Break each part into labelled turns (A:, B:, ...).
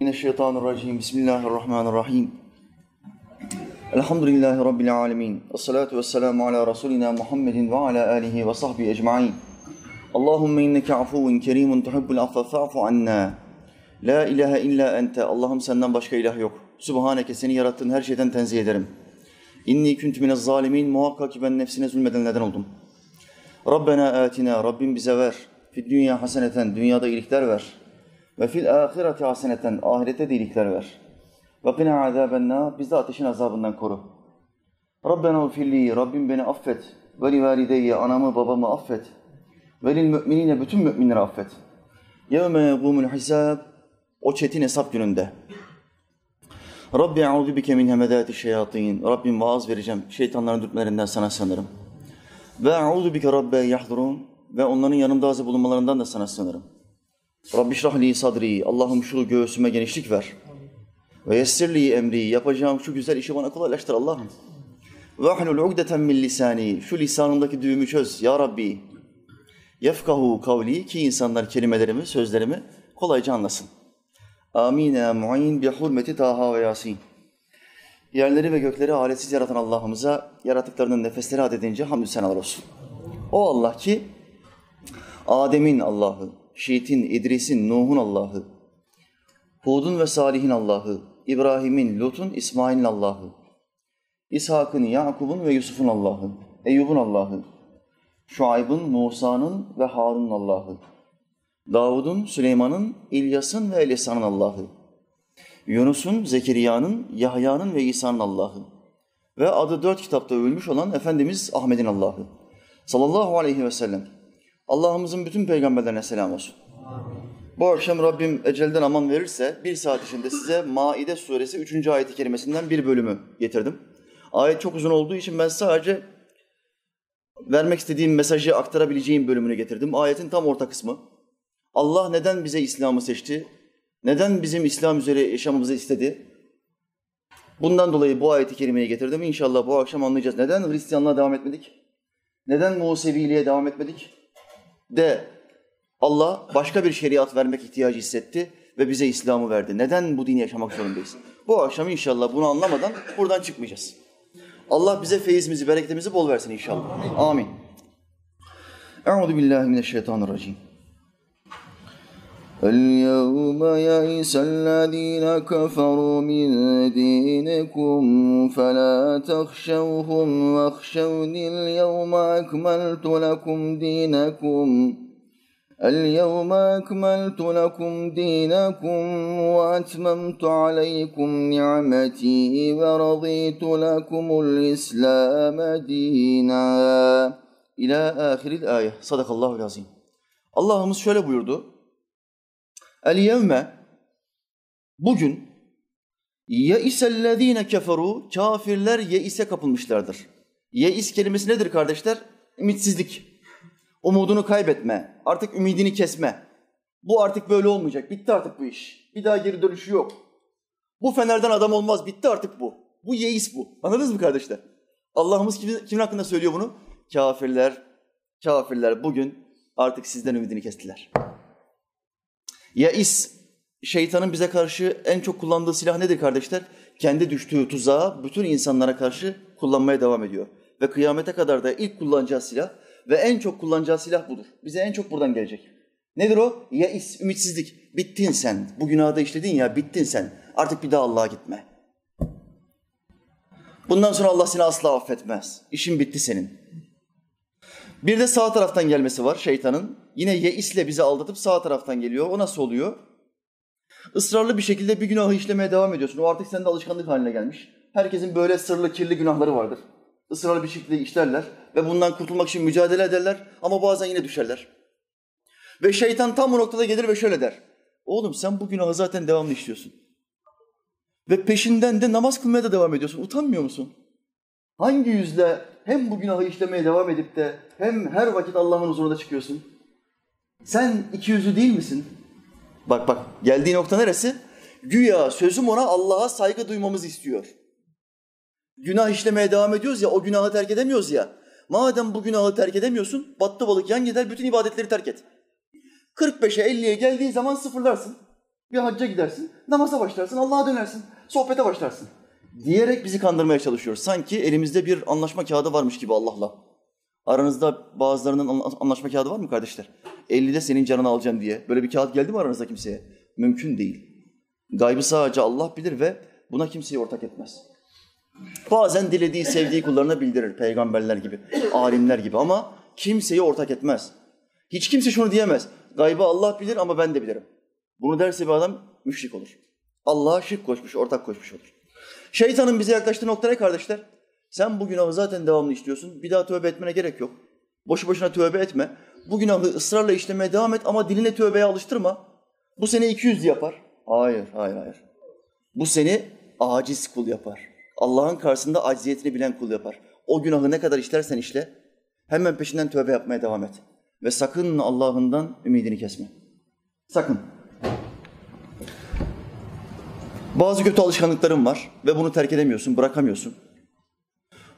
A: Mineşşeytanirracim. Bismillahirrahmanirrahim. Elhamdülillahi Rabbil alemin. Esselatu vesselamu ala Resulina Muhammedin ve ala alihi ve sahbihi ecma'in. Allahümme inneke afuvun kerimun tuhibbul affa fa'fu anna. La ilahe illa ente. Allah'ım senden başka ilah yok. Sübhaneke seni yarattığın her şeyden tenzih ederim. İnni küntü minez zalimin. Muhakkak ki ben nefsine zulmedenlerden oldum. Rabbena atina. Rabbim bize ver. Fid dünya haseneten. Dünyada iyilikler ver. Ve fil ahireti haseneten. Ahirete de iyilikler ver. Ve qina azabenna. Bizi ateşin azabından koru. Rabbena ufilli. Rabbim beni affet. Ve li valideyye. Anamı babamı affet. Ve lil müminine. Bütün müminleri affet. Yevme yegumul hisab. O çetin hesap gününde. Rabbi eûzü bike min hemedâti şeyatîn. Rabbim vaaz vereceğim. Şeytanların dürtmelerinden sana sığınırım. Ve eûzü bike rabbe yahdurun. Ve onların yanımda azı bulunmalarından da sana sığınırım. Rabbi şrahli sadri. Allah'ım şu göğsüme genişlik ver. Ve yessirli emri. Yapacağım şu güzel işi bana kolaylaştır Allah'ım. Ve ahlul ugdeten min lisani. Şu lisanımdaki düğümü çöz ya Rabbi. Yefkahu kavli ki insanlar kelimelerimi, sözlerimi kolayca anlasın. Amin ya mu'in bi hurmeti Taha ve Yasin. Yerleri ve gökleri aletsiz yaratan Allah'ımıza yaratıklarının nefesleri adedince hamdü senalar olsun. O Allah ki Adem'in Allah'ı, Şiit'in, İdris'in, Nuh'un Allah'ı, Hud'un ve Salih'in Allah'ı, İbrahim'in, Lut'un, İsmail'in Allah'ı, İshak'ın, Yakub'un ve Yusuf'un Allah'ı, Eyyub'un Allah'ı, Şuayb'ın, Musa'nın ve Harun'un Allah'ı, Davud'un, Süleyman'ın, İlyas'ın ve Elisa'nın Allah'ı, Yunus'un, Zekeriya'nın, Yahya'nın ve İsa'nın Allah'ı. Ve adı dört kitapta övülmüş olan Efendimiz Ahmet'in Allah'ı. Sallallahu aleyhi ve sellem. Allah'ımızın bütün peygamberlerine selam olsun. Bu akşam Rabbim ecelden aman verirse bir saat içinde size Maide suresi 3. ayeti kerimesinden bir bölümü getirdim. Ayet çok uzun olduğu için ben sadece vermek istediğim mesajı aktarabileceğim bölümünü getirdim. Ayetin tam orta kısmı. Allah neden bize İslam'ı seçti? Neden bizim İslam üzere yaşamamızı istedi? Bundan dolayı bu ayeti kerimeyi getirdim. İnşallah bu akşam anlayacağız. Neden Hristiyanlığa devam etmedik? Neden Museviliğe devam etmedik? De Allah başka bir şeriat vermek ihtiyacı hissetti ve bize İslam'ı verdi. Neden bu dini yaşamak zorundayız? Bu akşam inşallah bunu anlamadan buradan çıkmayacağız. Allah bize feyizimizi, bereketimizi bol versin inşallah. Amin. Euzu billahi mineşşeytanirracim.
B: اليوم يئس الذين كفروا من دينكم فلا تخشوهم واخشوني اليوم أكملت لكم دينكم اليوم أكملت لكم دينكم وأتممت عليكم نعمتي ورضيت لكم الإسلام دينا
A: İlâ ahiril ayet. Sadakallahu azim. Allah'ımız şöyle buyurdu. El yevme bugün yeisellezine keferu kafirler yeise kapılmışlardır. Yeis kelimesi nedir kardeşler? Ümitsizlik. Umudunu kaybetme. Artık ümidini kesme. Bu artık böyle olmayacak. Bitti artık bu iş. Bir daha geri dönüşü yok. Bu fenerden adam olmaz. Bitti artık bu. Bu yeis bu. Anladınız mı kardeşler? Allah'ımız kimin, kimin hakkında söylüyor bunu? Kafirler, kafirler bugün artık sizden ümidini kestiler. Yeis, şeytanın bize karşı en çok kullandığı silah nedir kardeşler? Kendi düştüğü tuzağı bütün insanlara karşı kullanmaya devam ediyor. Ve kıyamete kadar da ilk kullanacağı silah ve en çok kullanacağı silah budur. Bize en çok buradan gelecek. Nedir o? Yeis, ümitsizlik. Bittin sen. Bu günahda işledin ya, bittin sen. Artık bir daha Allah'a gitme. Bundan sonra Allah seni asla affetmez. İşin bitti senin. Bir de sağ taraftan gelmesi var şeytanın. Yine yeisle bizi aldatıp sağ taraftan geliyor. O nasıl oluyor? Israrlı bir şekilde bir günahı işlemeye devam ediyorsun. O artık sende alışkanlık haline gelmiş. Herkesin böyle sırlı, kirli günahları vardır. Israrlı bir şekilde işlerler ve bundan kurtulmak için mücadele ederler ama bazen yine düşerler. Ve şeytan tam bu noktada gelir ve şöyle der. Oğlum sen bu günahı zaten devamlı işliyorsun. Ve peşinden de namaz kılmaya da devam ediyorsun. Utanmıyor musun? Hangi yüzle hem bu günahı işlemeye devam edip de hem her vakit Allah'ın huzuruna çıkıyorsun? Sen iki yüzlü değil misin? Bak bak geldiği nokta neresi? Güya sözüm ona Allah'a saygı duymamızı istiyor. Günah işlemeye devam ediyoruz ya o günahı terk edemiyoruz ya. Madem bu günahı terk edemiyorsun battı balık yan gider bütün ibadetleri terk et. 45'e 50'ye geldiği zaman sıfırlarsın. Bir hacca gidersin, namaza başlarsın, Allah'a dönersin, sohbete başlarsın. Diyerek bizi kandırmaya çalışıyor. Sanki elimizde bir anlaşma kağıdı varmış gibi Allah'la. Aranızda bazılarının anlaşma kağıdı var mı kardeşler? 50'de senin canını alacağım diye. Böyle bir kağıt geldi mi aranızda kimseye? Mümkün değil. Gaybı sadece Allah bilir ve buna kimseyi ortak etmez. Bazen dilediği, sevdiği kullarına bildirir peygamberler gibi, alimler gibi ama kimseyi ortak etmez. Hiç kimse şunu diyemez. Gaybı Allah bilir ama ben de bilirim. Bunu derse bir adam müşrik olur. Allah'a şirk koşmuş, ortak koşmuş olur. Şeytanın bize yaklaştığı nokta ne kardeşler? Sen bu günahı zaten devamlı işliyorsun. Bir daha tövbe etmene gerek yok. Boşu boşuna tövbe etme. Bu günahı ısrarla işlemeye devam et ama diline tövbeye alıştırma. Bu seni 200 yapar. Hayır, hayır, hayır. Bu seni aciz kul yapar. Allah'ın karşısında acziyetini bilen kul yapar. O günahı ne kadar işlersen işle, hemen peşinden tövbe yapmaya devam et. Ve sakın Allah'ından ümidini kesme. Sakın. Bazı kötü alışkanlıkların var ve bunu terk edemiyorsun, bırakamıyorsun.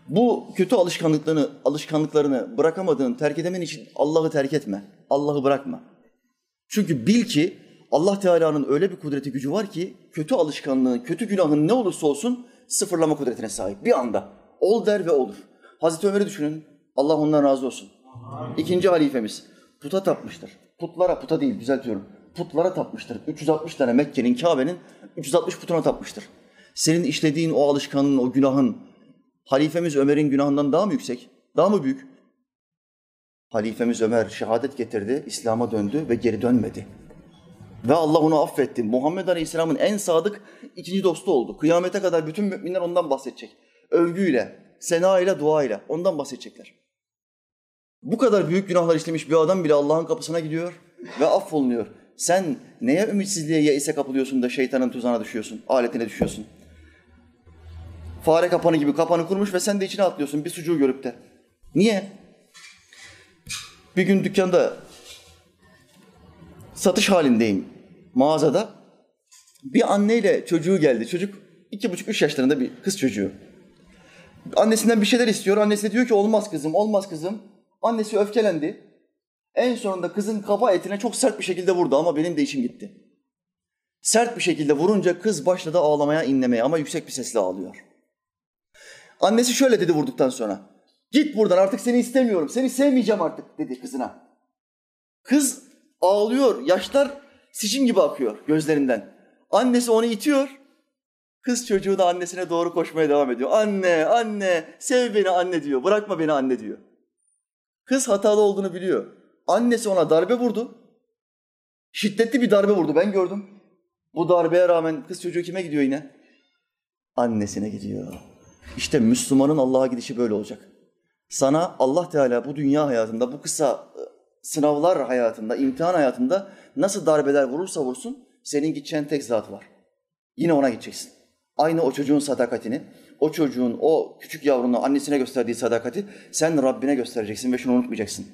A: Bu kötü alışkanlıklarını, alışkanlıklarını bırakamadığın, terk edemen için Allah'ı terk etme. Allah'ı bırakma. Çünkü bil ki Allah Teala'nın öyle bir kudreti gücü var ki kötü alışkanlığın, kötü günahın ne olursa olsun sıfırlama kudretine sahip. Bir anda ol der ve olur. Hazreti Ömer'i düşünün. Allah ondan razı olsun. İkinci halifemiz puta tapmıştır. Putlara, puta değil düzeltiyorum. Putlara tapmıştır. 360 tane Mekke'nin, Kabe'nin 360 putuna tapmıştır. Senin işlediğin o alışkanlığın, o günahın halifemiz Ömer'in günahından daha mı yüksek? Daha mı büyük? Halifemiz Ömer şehadet getirdi, İslam'a döndü ve geri dönmedi. Ve Allah onu affetti. Muhammed Aleyhisselam'ın en sadık ikinci dostu oldu. Kıyamete kadar bütün müminler ondan bahsedecek. Övgüyle, sena ile, dua ile ondan bahsedecekler. Bu kadar büyük günahlar işlemiş bir adam bile Allah'ın kapısına gidiyor ve affolunuyor. Sen neye ümitsizliğe, yeise kapılıyorsun da şeytanın tuzağına düşüyorsun, aletine düşüyorsun? Fare kapanı gibi kapanı kurmuş ve sen de içine atlıyorsun bir sucuğu görüp de. Niye? Bir gün dükkanda satış halindeyim mağazada. Bir anneyle çocuğu geldi. Çocuk iki buçuk, üç yaşlarında bir kız çocuğu. Annesinden bir şeyler istiyor. Annesi diyor ki olmaz kızım, olmaz kızım. Annesi öfkelendi. En sonunda kızın kafa etine çok sert bir şekilde vurdu ama benim de içim gitti. Sert bir şekilde vurunca kız başladı ağlamaya, inlemeye ama yüksek bir sesle ağlıyor. Annesi şöyle dedi vurduktan sonra. Git buradan artık seni istemiyorum, seni sevmeyeceğim artık dedi kızına. Kız ağlıyor, yaşlar sicim gibi akıyor gözlerinden. Annesi onu itiyor. Kız çocuğu da annesine doğru koşmaya devam ediyor. Anne, anne, sev beni anne diyor. Bırakma beni anne diyor. Kız hatalı olduğunu biliyor. Annesi ona darbe vurdu. Şiddetli bir darbe vurdu ben gördüm. Bu darbeye rağmen kız çocuğu kime gidiyor yine? Annesine gidiyor. İşte Müslümanın Allah'a gidişi böyle olacak. Sana Allah Teala bu dünya hayatında, bu kısa e, sınavlar hayatında, imtihan hayatında nasıl darbeler vurursa vursun senin gideceğin tek zat var. Yine ona gideceksin. Aynı o çocuğun sadakatini, o çocuğun, o küçük yavrunun annesine gösterdiği sadakati sen Rabbine göstereceksin ve şunu unutmayacaksın.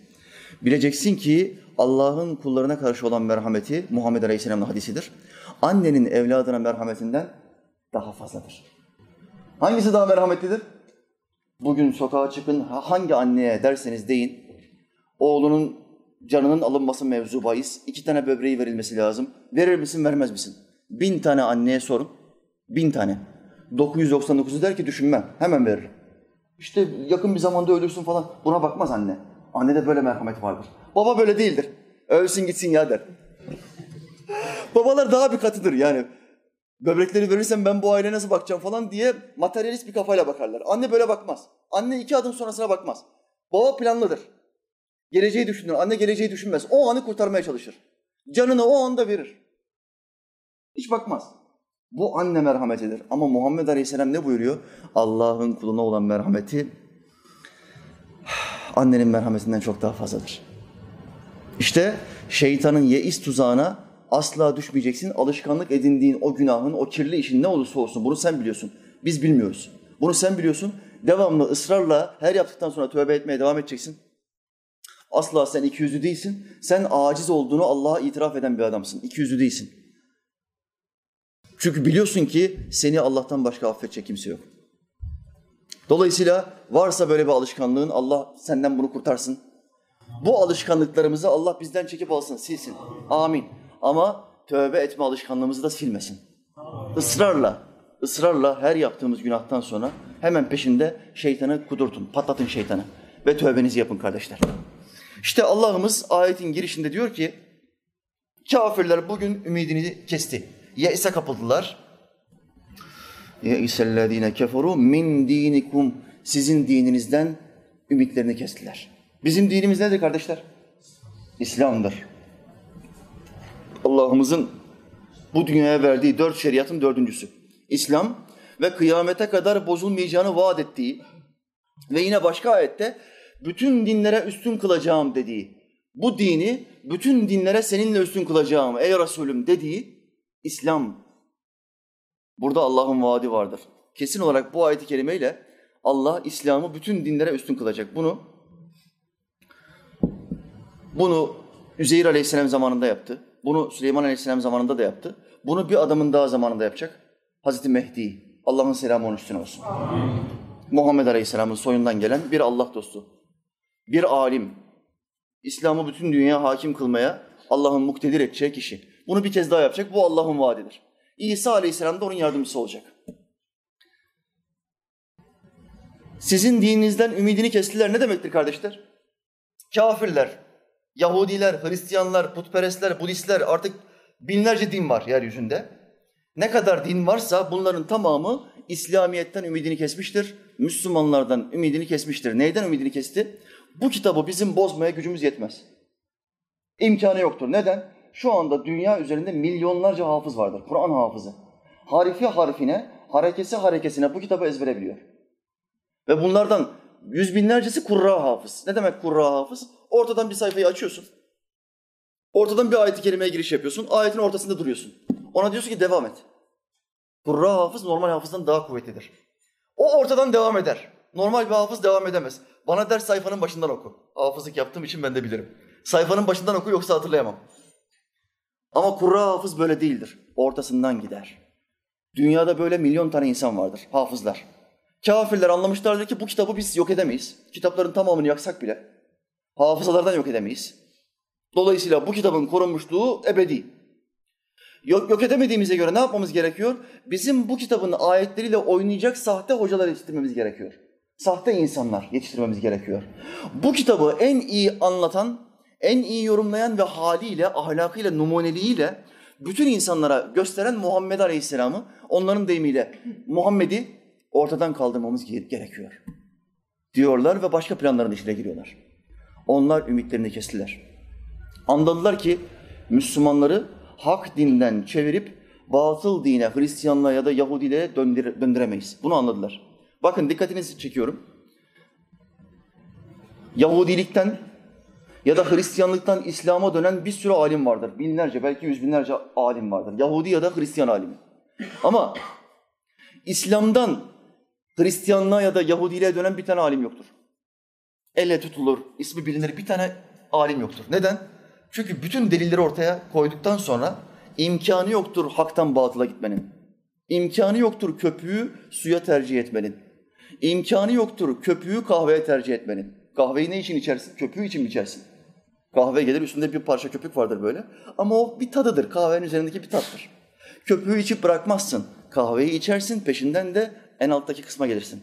A: Bileceksin ki Allah'ın kullarına karşı olan merhameti Muhammed Aleyhisselam'ın hadisidir. Annenin evladına merhametinden daha fazladır. Hangisi daha merhametlidir? Bugün sokağa çıkın hangi anneye derseniz deyin. Oğlunun canının alınması mevzu bahis. iki tane böbreği verilmesi lazım. Verir misin vermez misin? Bin tane anneye sorun. Bin tane. 999'u der ki düşünmem. Hemen veririm. İşte yakın bir zamanda ölürsün falan. Buna bakmaz anne. Annede böyle merhamet vardır. Baba böyle değildir. Ölsün gitsin ya der. Babalar daha bir katıdır yani. Böbrekleri verirsem ben bu aileye nasıl bakacağım falan diye materyalist bir kafayla bakarlar. Anne böyle bakmaz. Anne iki adım sonrasına bakmaz. Baba planlıdır. Geleceği düşünür. Anne geleceği düşünmez. O anı kurtarmaya çalışır. Canını o anda verir. Hiç bakmaz. Bu anne merhametidir. Ama Muhammed Aleyhisselam ne buyuruyor? Allah'ın kuluna olan merhameti annenin merhametinden çok daha fazladır. İşte şeytanın yeis tuzağına asla düşmeyeceksin. Alışkanlık edindiğin o günahın, o kirli işin ne olursa olsun bunu sen biliyorsun. Biz bilmiyoruz. Bunu sen biliyorsun. Devamlı ısrarla her yaptıktan sonra tövbe etmeye devam edeceksin. Asla sen iki yüzlü değilsin. Sen aciz olduğunu Allah'a itiraf eden bir adamsın. İki yüzlü değilsin. Çünkü biliyorsun ki seni Allah'tan başka affedecek kimse yok. Dolayısıyla varsa böyle bir alışkanlığın Allah senden bunu kurtarsın. Bu alışkanlıklarımızı Allah bizden çekip alsın, silsin. Amin. Ama tövbe etme alışkanlığımızı da silmesin. Israrla, ısrarla her yaptığımız günahtan sonra hemen peşinde şeytanı kudurtun, patlatın şeytanı ve tövbenizi yapın kardeşler. İşte Allah'ımız ayetin girişinde diyor ki, kafirler bugün ümidini kesti. Ye'se kapıldılar. Ye'isellezine keferu min dinikum. Sizin dininizden ümitlerini kestiler. Bizim dinimiz nedir kardeşler? İslam'dır. Allah'ımızın bu dünyaya verdiği dört şeriatın dördüncüsü. İslam ve kıyamete kadar bozulmayacağını vaat ettiği ve yine başka ayette bütün dinlere üstün kılacağım dediği, bu dini bütün dinlere seninle üstün kılacağım ey Resulüm dediği İslam. Burada Allah'ın vaadi vardır. Kesin olarak bu ayet-i kerimeyle Allah İslam'ı bütün dinlere üstün kılacak. Bunu bunu Üzeyir Aleyhisselam zamanında yaptı. Bunu Süleyman Aleyhisselam zamanında da yaptı. Bunu bir adamın daha zamanında yapacak. Hazreti Mehdi. Allah'ın selamı onun üstüne olsun. Amin. Muhammed Aleyhisselam'ın soyundan gelen bir Allah dostu. Bir alim. İslam'ı bütün dünyaya hakim kılmaya Allah'ın muktedir edeceği kişi. Bunu bir kez daha yapacak. Bu Allah'ın vaadidir. İsa Aleyhisselam da onun yardımcısı olacak. Sizin dininizden ümidini kestiler ne demektir kardeşler? Kafirler, Yahudiler, Hristiyanlar, putperestler, Budistler artık binlerce din var yeryüzünde. Ne kadar din varsa bunların tamamı İslamiyet'ten ümidini kesmiştir. Müslümanlardan ümidini kesmiştir. Neyden ümidini kesti? Bu kitabı bizim bozmaya gücümüz yetmez. İmkanı yoktur. Neden? Şu anda dünya üzerinde milyonlarca hafız vardır. Kur'an hafızı. Harifi harfine, harekesi harekesine bu kitabı ezbere biliyor. Ve bunlardan yüz binlercesi kurra hafız. Ne demek kurra hafız? Ortadan bir sayfayı açıyorsun. Ortadan bir ayet-i kerimeye giriş yapıyorsun. Ayetin ortasında duruyorsun. Ona diyorsun ki devam et. Kurra hafız normal hafızdan daha kuvvetlidir. O ortadan devam eder. Normal bir hafız devam edemez. Bana der sayfanın başından oku. Hafızlık yaptığım için ben de bilirim. Sayfanın başından oku yoksa hatırlayamam. Ama kurra hafız böyle değildir. Ortasından gider. Dünyada böyle milyon tane insan vardır. Hafızlar. Kafirler anlamışlardır ki bu kitabı biz yok edemeyiz. Kitapların tamamını yaksak bile hafızalardan yok edemeyiz. Dolayısıyla bu kitabın korunmuşluğu ebedi. Yok, yok edemediğimize göre ne yapmamız gerekiyor? Bizim bu kitabın ayetleriyle oynayacak sahte hocalar yetiştirmemiz gerekiyor. Sahte insanlar yetiştirmemiz gerekiyor. Bu kitabı en iyi anlatan, en iyi yorumlayan ve haliyle, ahlakıyla, numuneliğiyle bütün insanlara gösteren Muhammed Aleyhisselam'ı onların deyimiyle Muhammed'i ortadan kaldırmamız gerekiyor. Diyorlar ve başka planların içine giriyorlar. Onlar ümitlerini kestiler. Anladılar ki Müslümanları hak dinden çevirip batıl dine, Hristiyanlığa ya da Yahudiliğe döndüre, döndüremeyiz. Bunu anladılar. Bakın dikkatinizi çekiyorum. Yahudilikten ya da Hristiyanlıktan İslam'a dönen bir sürü alim vardır. Binlerce, belki yüz binlerce alim vardır. Yahudi ya da Hristiyan alimi. Ama İslam'dan Hristiyanlığa ya da Yahudiliğe dönen bir tane alim yoktur. Elle tutulur, ismi bilinir bir tane alim yoktur. Neden? Çünkü bütün delilleri ortaya koyduktan sonra imkanı yoktur haktan batıla gitmenin. İmkanı yoktur köpüğü suya tercih etmenin. İmkanı yoktur köpüğü kahveye tercih etmenin. Kahveyi ne için içersin? Köpüğü için mi içersin? Kahve gelir üstünde bir parça köpük vardır böyle. Ama o bir tadıdır. Kahvenin üzerindeki bir tattır. Köpüğü içip bırakmazsın. Kahveyi içersin peşinden de en alttaki kısma gelirsin.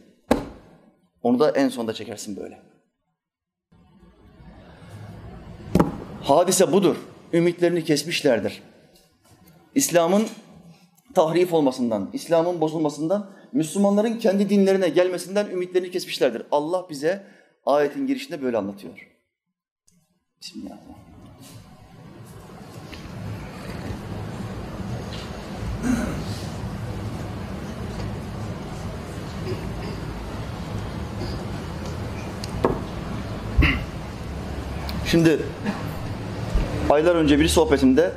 A: Onu da en sonda çekersin böyle. Hadise budur. Ümitlerini kesmişlerdir. İslam'ın tahrif olmasından, İslam'ın bozulmasından, Müslümanların kendi dinlerine gelmesinden ümitlerini kesmişlerdir. Allah bize ayetin girişinde böyle anlatıyor. Bismillahirrahmanirrahim. Şimdi aylar önce bir sohbetimde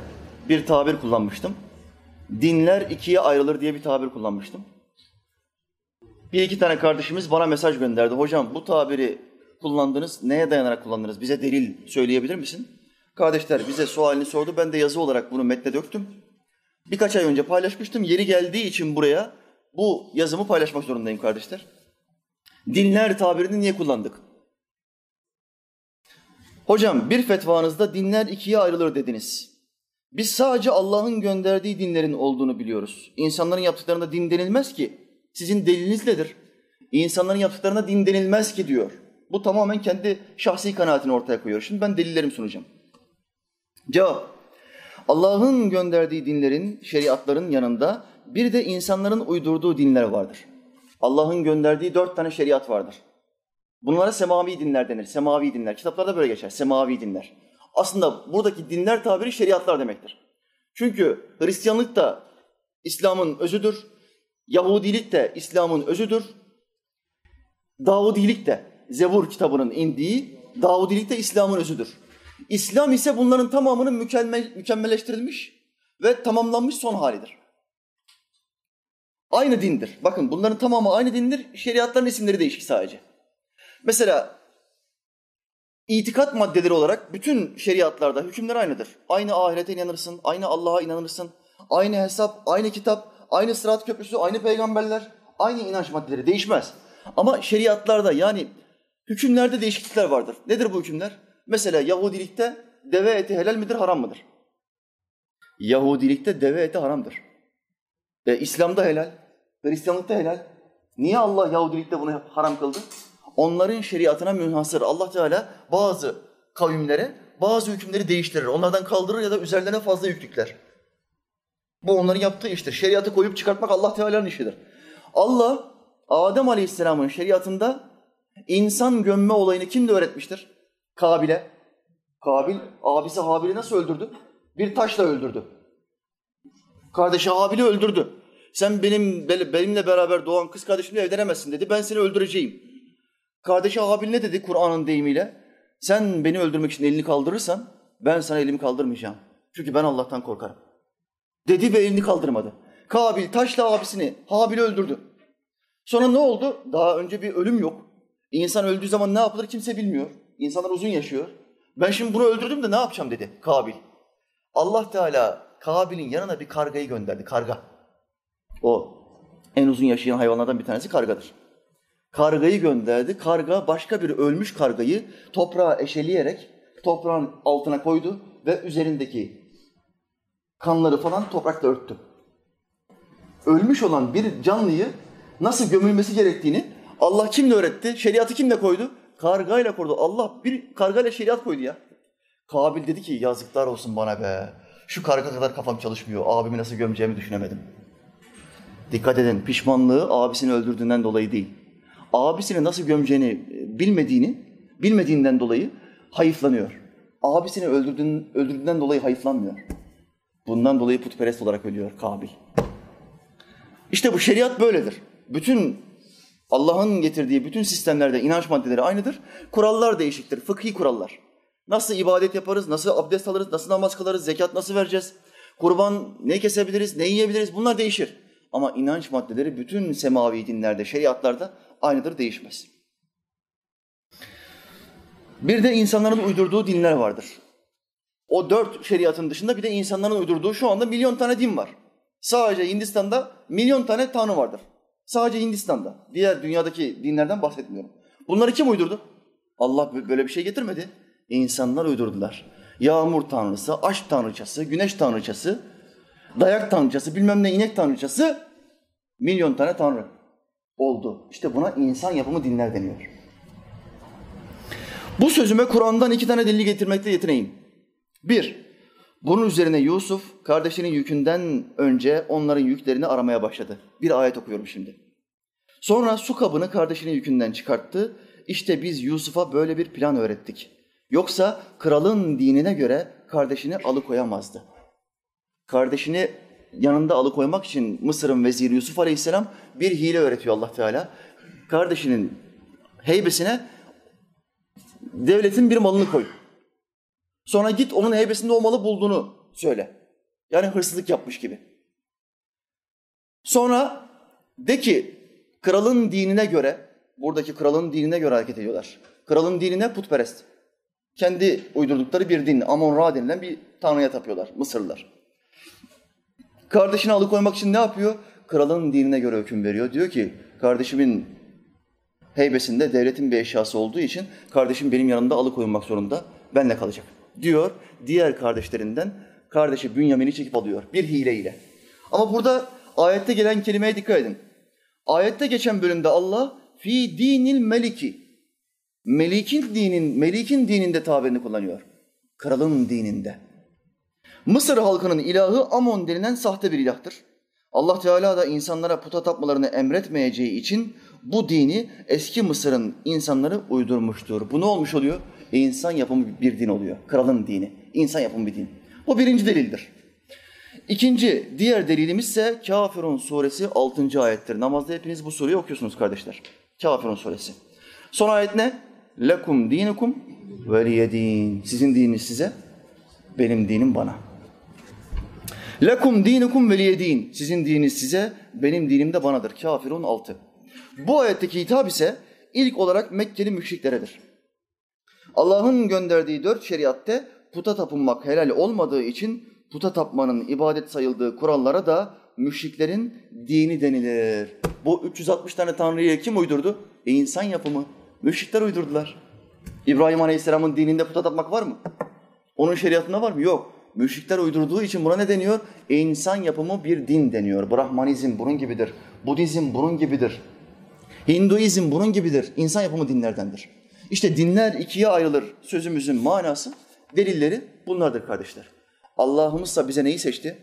A: bir tabir kullanmıştım. Dinler ikiye ayrılır diye bir tabir kullanmıştım. Bir iki tane kardeşimiz bana mesaj gönderdi. Hocam bu tabiri kullandınız, neye dayanarak kullandınız? Bize delil söyleyebilir misin? Kardeşler bize sualini sordu. Ben de yazı olarak bunu metne döktüm. Birkaç ay önce paylaşmıştım. Yeri geldiği için buraya bu yazımı paylaşmak zorundayım kardeşler. Dinler tabirini niye kullandık? Hocam bir fetvanızda dinler ikiye ayrılır dediniz. Biz sadece Allah'ın gönderdiği dinlerin olduğunu biliyoruz. İnsanların yaptıklarında din denilmez ki. Sizin deliliniz nedir? İnsanların yaptıklarına din denilmez ki diyor. Bu tamamen kendi şahsi kanaatini ortaya koyuyor. Şimdi ben delillerimi sunacağım. Cevap. Allah'ın gönderdiği dinlerin, şeriatların yanında bir de insanların uydurduğu dinler vardır. Allah'ın gönderdiği dört tane şeriat vardır. Bunlara semavi dinler denir. Semavi dinler. Kitaplarda böyle geçer. Semavi dinler. Aslında buradaki dinler tabiri şeriatlar demektir. Çünkü Hristiyanlık da İslam'ın özüdür. Yahudilik de İslam'ın özüdür. Davudilik de Zebur kitabının indiği Davudilik de İslam'ın özüdür. İslam ise bunların tamamının mükemmel, mükemmelleştirilmiş ve tamamlanmış son halidir. Aynı dindir. Bakın bunların tamamı aynı dindir. Şeriatların isimleri değişik sadece. Mesela itikat maddeleri olarak bütün şeriatlarda hükümler aynıdır. Aynı ahirete inanırsın, aynı Allah'a inanırsın, aynı hesap, aynı kitap, aynı sırat köprüsü, aynı peygamberler, aynı inanç maddeleri değişmez. Ama şeriatlarda yani hükümlerde değişiklikler vardır. Nedir bu hükümler? Mesela Yahudilikte deve eti helal midir, haram mıdır? Yahudilikte deve eti haramdır. E, İslam'da helal, Hristiyanlıkta helal. Niye Allah Yahudilikte bunu haram kıldı? Onların şeriatına münhasır. Allah Teala bazı kavimlere bazı hükümleri değiştirir. Onlardan kaldırır ya da üzerlerine fazla yüklükler. Bu onların yaptığı iştir. Şeriatı koyup çıkartmak Allah Teala'nın işidir. Allah Adem Aleyhisselam'ın şeriatında insan gömme olayını kimde öğretmiştir? Kabil'e. Kabil abisi Habil'i nasıl öldürdü? Bir taşla öldürdü. Kardeşi Habil'i öldürdü. Sen benim benimle beraber doğan kız kardeşimle evlenemezsin dedi. Ben seni öldüreceğim. Kardeşi Habil ne dedi Kur'an'ın deyimiyle? Sen beni öldürmek için elini kaldırırsan ben sana elimi kaldırmayacağım. Çünkü ben Allah'tan korkarım. Dedi ve elini kaldırmadı. Kabil taşla abisini Habil'i öldürdü. Sonra ne oldu? Daha önce bir ölüm yok. İnsan öldüğü zaman ne yapılır kimse bilmiyor. İnsanlar uzun yaşıyor. Ben şimdi bunu öldürdüm de ne yapacağım dedi Kabil. Allah Teala Kabil'in yanına bir kargayı gönderdi. Karga. O en uzun yaşayan hayvanlardan bir tanesi kargadır. Kargayı gönderdi. Karga başka bir ölmüş kargayı toprağa eşeleyerek toprağın altına koydu ve üzerindeki kanları falan toprakla örttü. Ölmüş olan bir canlıyı nasıl gömülmesi gerektiğini Allah kimle öğretti? Şeriatı kimle koydu? Kargayla koydu. Allah bir kargayla şeriat koydu ya. Kabil dedi ki yazıklar olsun bana be. Şu karga kadar kafam çalışmıyor. Abimi nasıl gömeceğimi düşünemedim. Dikkat edin pişmanlığı abisini öldürdüğünden dolayı değil. Abisini nasıl gömeceğini e, bilmediğini, bilmediğinden dolayı hayıflanıyor. Abisini öldürdüğün, öldürdüğünden dolayı hayıflanmıyor. Bundan dolayı putperest olarak ölüyor Kabil. İşte bu şeriat böyledir. Bütün Allah'ın getirdiği bütün sistemlerde inanç maddeleri aynıdır. Kurallar değişiktir, fıkhi kurallar. Nasıl ibadet yaparız, nasıl abdest alırız, nasıl namaz kılarız, zekat nasıl vereceğiz, kurban ne kesebiliriz, ne yiyebiliriz bunlar değişir. Ama inanç maddeleri bütün semavi dinlerde, şeriatlarda aynıdır, değişmez. Bir de insanların uydurduğu dinler vardır. O dört şeriatın dışında bir de insanların uydurduğu şu anda milyon tane din var. Sadece Hindistan'da milyon tane tanrı vardır. Sadece Hindistan'da. Diğer dünyadaki dinlerden bahsetmiyorum. Bunları kim uydurdu? Allah böyle bir şey getirmedi. İnsanlar uydurdular. Yağmur tanrısı, aşk tanrıçası, güneş tanrıçası, dayak tanrıçası, bilmem ne inek tanrıçası milyon tane tanrı oldu. İşte buna insan yapımı dinler deniyor. Bu sözüme Kur'an'dan iki tane delil getirmekte yetineyim. Bir, bunun üzerine Yusuf kardeşinin yükünden önce onların yüklerini aramaya başladı. Bir ayet okuyorum şimdi. Sonra su kabını kardeşinin yükünden çıkarttı. İşte biz Yusuf'a böyle bir plan öğrettik. Yoksa kralın dinine göre kardeşini alıkoyamazdı. Kardeşini yanında alıkoymak için Mısır'ın veziri Yusuf Aleyhisselam bir hile öğretiyor Allah Teala. Kardeşinin heybesine devletin bir malını koy. Sonra git onun heybesinde o malı bulduğunu söyle. Yani hırsızlık yapmış gibi. Sonra de ki kralın dinine göre, buradaki kralın dinine göre hareket ediyorlar. Kralın dinine putperest. Kendi uydurdukları bir din, Amon-Ra denilen bir tanrıya tapıyorlar Mısırlılar. Kardeşini alıkoymak için ne yapıyor? Kralın dinine göre hüküm veriyor. Diyor ki kardeşimin heybesinde devletin bir eşyası olduğu için kardeşim benim yanımda alıkoyulmak zorunda. Benle kalacak diyor. Diğer kardeşlerinden kardeşi Bünyamin'i çekip alıyor bir hileyle. Ama burada ayette gelen kelimeye dikkat edin. Ayette geçen bölümde Allah fi dinil meliki Melikin dinin, Melik'in dininde tabirini kullanıyor. Kralın dininde. Mısır halkının ilahı Amon denilen sahte bir ilahtır. Allah Teala da insanlara puta tapmalarını emretmeyeceği için bu dini eski Mısır'ın insanları uydurmuştur. Bu ne olmuş oluyor? İnsan yapımı bir din oluyor. Kralın dini. İnsan yapımı bir din. Bu birinci delildir. İkinci, diğer delilimiz ise Kafirun suresi 6. ayettir. Namazda hepiniz bu soruyu okuyorsunuz kardeşler. Kafirun suresi. Son ayet ne? Lekum dinukum veliyedin. Sizin dininiz size, benim dinim bana. Lekum dinukum veliyedin. Sizin dininiz size, benim dinim de banadır. Kafirun 6. Bu ayetteki hitap ise ilk olarak Mekkeli müşrikleredir. Allah'ın gönderdiği dört şeriatte puta tapınmak helal olmadığı için puta tapmanın ibadet sayıldığı kurallara da müşriklerin dini denilir. Bu 360 tane tanrıyı kim uydurdu? E insan yapımı. Müşrikler uydurdular. İbrahim Aleyhisselam'ın dininde puta tapmak var mı? Onun şeriatında var mı? Yok. Müşrikler uydurduğu için buna ne deniyor? E insan yapımı bir din deniyor. Brahmanizm bunun gibidir. Budizm bunun gibidir. Hinduizm bunun gibidir. İnsan yapımı dinlerdendir. İşte dinler ikiye ayrılır sözümüzün manası, delilleri bunlardır kardeşler. Allah'ımız da bize neyi seçti?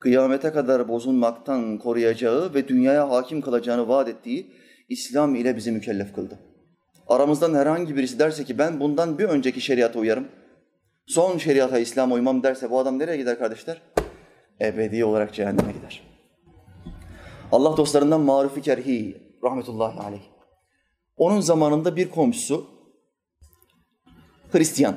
A: Kıyamete kadar bozulmaktan koruyacağı ve dünyaya hakim kalacağını vaat ettiği İslam ile bizi mükellef kıldı. Aramızdan herhangi birisi derse ki ben bundan bir önceki şeriata uyarım, son şeriata İslam uymam derse bu adam nereye gider kardeşler? Ebedi olarak cehenneme gider. Allah dostlarından Maruf-i Kerhi rahmetullahi aleyh. Onun zamanında bir komşusu Hristiyan.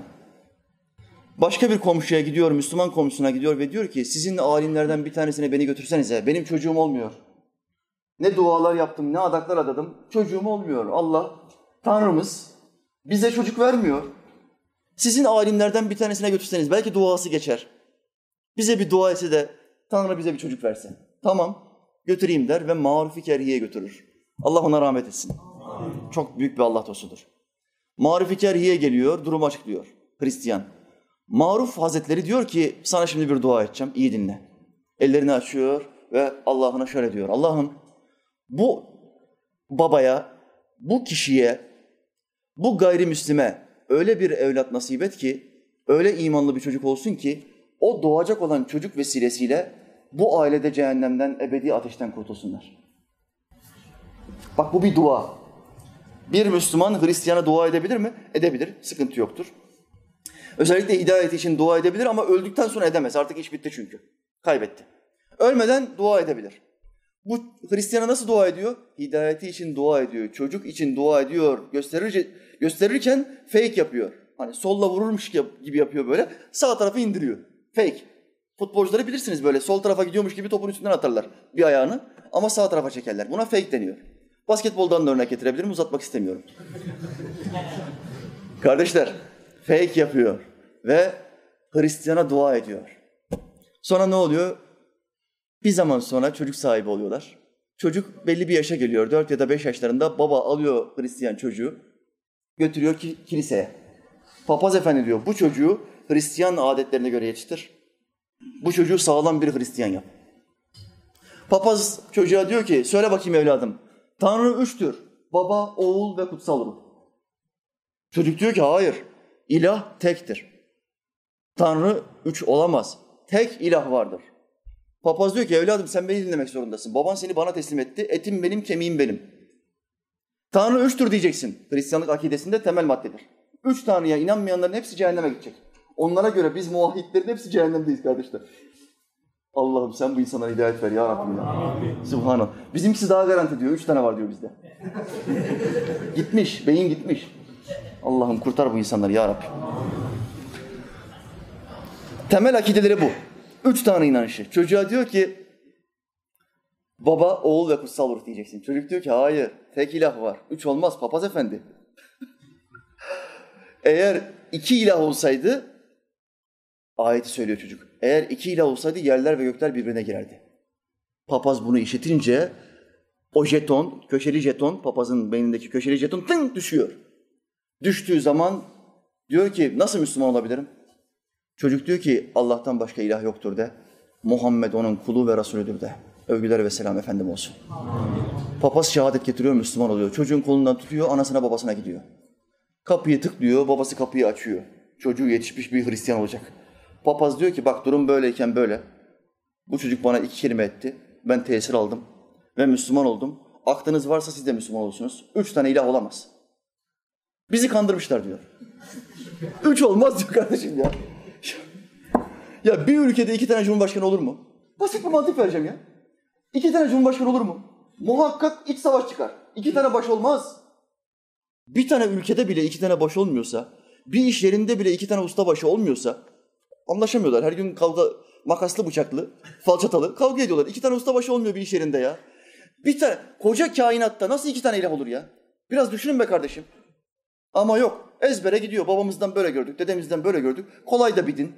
A: Başka bir komşuya gidiyor, Müslüman komşusuna gidiyor ve diyor ki sizin alimlerden bir tanesine beni götürsenize. Benim çocuğum olmuyor. Ne dualar yaptım, ne adaklar adadım. Çocuğum olmuyor. Allah, Tanrımız bize çocuk vermiyor. Sizin alimlerden bir tanesine götürseniz belki duası geçer. Bize bir dua etse de Tanrı bize bir çocuk versin. Tamam, götüreyim der ve Maruf-i Kerhi'ye götürür. Allah ona rahmet etsin. Çok büyük bir Allah dostudur. Maruf-i Kerhi'ye geliyor, durumu açıklıyor. Hristiyan. Maruf Hazretleri diyor ki sana şimdi bir dua edeceğim, iyi dinle. Ellerini açıyor ve Allah'ına şöyle diyor. Allah'ım bu babaya, bu kişiye, bu gayrimüslime öyle bir evlat nasip et ki, öyle imanlı bir çocuk olsun ki, o doğacak olan çocuk vesilesiyle bu ailede cehennemden, ebedi ateşten kurtulsunlar. Bak bu bir dua. Bir Müslüman Hristiyana dua edebilir mi? Edebilir. Sıkıntı yoktur. Özellikle hidayet için dua edebilir ama öldükten sonra edemez. Artık iş bitti çünkü. Kaybetti. Ölmeden dua edebilir. Bu Hristiyana nasıl dua ediyor? Hidayeti için dua ediyor. Çocuk için dua ediyor. Gösterir, gösterirken fake yapıyor. Hani solla vururmuş gibi yapıyor böyle. Sağ tarafı indiriyor. Fake. Futbolcuları bilirsiniz böyle. Sol tarafa gidiyormuş gibi topun üstünden atarlar bir ayağını. Ama sağ tarafa çekerler. Buna fake deniyor. Basketboldan da örnek getirebilirim. Uzatmak istemiyorum. Kardeşler, fake yapıyor ve Hristiyana dua ediyor. Sonra ne oluyor? Bir zaman sonra çocuk sahibi oluyorlar. Çocuk belli bir yaşa geliyor. Dört ya da beş yaşlarında baba alıyor Hristiyan çocuğu, götürüyor ki, kiliseye. Papaz efendi diyor, bu çocuğu Hristiyan adetlerine göre yetiştir. Bu çocuğu sağlam bir Hristiyan yap. Papaz çocuğa diyor ki, söyle bakayım evladım, Tanrı üçtür. Baba, oğul ve kutsal ruh. Çocuk diyor ki hayır. İlah tektir. Tanrı üç olamaz. Tek ilah vardır. Papaz diyor ki evladım sen beni dinlemek zorundasın. Baban seni bana teslim etti. Etim benim, kemiğim benim. Tanrı üçtür diyeceksin. Hristiyanlık akidesinde temel maddedir. Üç Tanrı'ya inanmayanların hepsi cehenneme gidecek. Onlara göre biz muvahhidlerin hepsi cehennemdeyiz kardeşler. Allah'ım sen bu insana hidayet ver ya Rabbim ya. Subhanallah. Bizimkisi daha garanti diyor. Üç tane var diyor bizde. gitmiş, beyin gitmiş. Allah'ım kurtar bu insanları ya Rabbim. Temel akideleri bu. Üç tane inanışı. Çocuğa diyor ki baba, oğul ve kutsal ruh diyeceksin. Çocuk diyor ki hayır tek ilah var. Üç olmaz papaz efendi. Eğer iki ilah olsaydı ayeti söylüyor çocuk. Eğer iki ilah olsaydı yerler ve gökler birbirine girerdi. Papaz bunu işitince o jeton, köşeli jeton, papazın beynindeki köşeli jeton tın düşüyor. Düştüğü zaman diyor ki nasıl Müslüman olabilirim? Çocuk diyor ki Allah'tan başka ilah yoktur de. Muhammed onun kulu ve Resulüdür de. Övgüler ve selam efendim olsun. Papaz şehadet getiriyor, Müslüman oluyor. Çocuğun kolundan tutuyor, anasına babasına gidiyor. Kapıyı tıklıyor, babası kapıyı açıyor. Çocuğu yetişmiş bir Hristiyan olacak. Papaz diyor ki bak durum böyleyken böyle. Bu çocuk bana iki kelime etti. Ben tesir aldım ve Müslüman oldum. Aklınız varsa siz de Müslüman olursunuz. Üç tane ilah olamaz. Bizi kandırmışlar diyor. Üç olmaz diyor kardeşim ya. Ya bir ülkede iki tane cumhurbaşkanı olur mu? Basit bir mantık vereceğim ya. İki tane cumhurbaşkanı olur mu? Muhakkak iç savaş çıkar. İki tane baş olmaz. Bir tane ülkede bile iki tane baş olmuyorsa, bir iş yerinde bile iki tane usta başı olmuyorsa anlaşamıyorlar. Her gün kavga makaslı bıçaklı, falçatalı kavga ediyorlar. İki tane usta başı olmuyor bir iş yerinde ya. Bir tane koca kainatta nasıl iki tane ilah olur ya? Biraz düşünün be kardeşim. Ama yok. Ezbere gidiyor. Babamızdan böyle gördük, dedemizden böyle gördük. Kolay da bir din.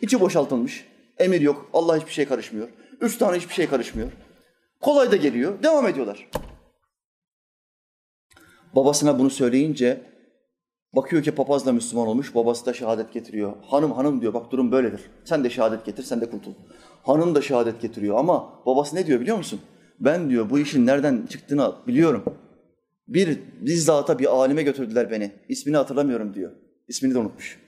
A: İçi boşaltılmış. Emir yok. Allah hiçbir şey karışmıyor. Üç tane hiçbir şey karışmıyor. Kolay da geliyor. Devam ediyorlar. Babasına bunu söyleyince bakıyor ki papaz da Müslüman olmuş. Babası da şehadet getiriyor. Hanım hanım diyor bak durum böyledir. Sen de şehadet getir sen de kurtul. Hanım da şehadet getiriyor ama babası ne diyor biliyor musun? Ben diyor bu işin nereden çıktığını biliyorum. Bir bizzata bir alime götürdüler beni. İsmini hatırlamıyorum diyor. İsmini de unutmuş.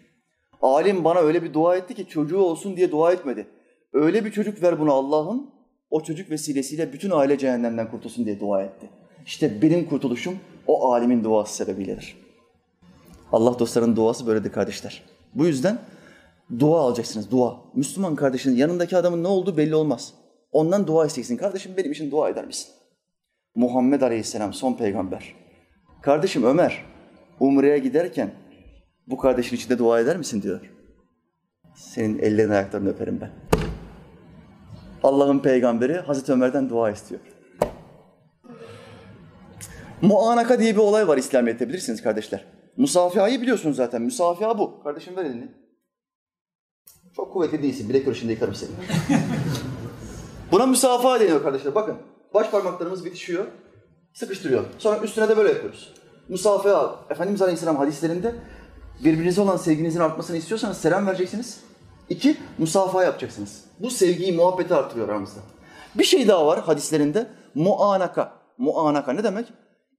A: Alim bana öyle bir dua etti ki çocuğu olsun diye dua etmedi. Öyle bir çocuk ver buna Allah'ın, o çocuk vesilesiyle bütün aile cehennemden kurtulsun diye dua etti. İşte benim kurtuluşum o alimin duası sebebiyledir. Allah dostlarının duası böyledir kardeşler. Bu yüzden dua alacaksınız, dua. Müslüman kardeşinin yanındaki adamın ne olduğu belli olmaz. Ondan dua isteyeceksin. Kardeşim benim için dua eder misin? Muhammed Aleyhisselam son peygamber. Kardeşim Ömer, Umre'ye giderken bu kardeşin için de dua eder misin diyor. Senin ellerini ayaklarını öperim ben. Allah'ın peygamberi Hazreti Ömer'den dua istiyor. Muanaka diye bir olay var İslamiyet'te bilirsiniz kardeşler. Musafihayı biliyorsunuz zaten. Musafiha bu. Kardeşim ver elini. Çok kuvvetli değilsin. Bilek görüşünde yıkarım seni. Buna müsafaha deniyor kardeşler. Bakın baş parmaklarımız bitişiyor. Sıkıştırıyor. Sonra üstüne de böyle yapıyoruz. Musafaha. Efendimiz Aleyhisselam hadislerinde birbirinize olan sevginizin artmasını istiyorsanız selam vereceksiniz. İki, musafaha yapacaksınız. Bu sevgiyi, muhabbeti artırıyor aramızda. Bir şey daha var hadislerinde. Muanaka. Muanaka ne demek?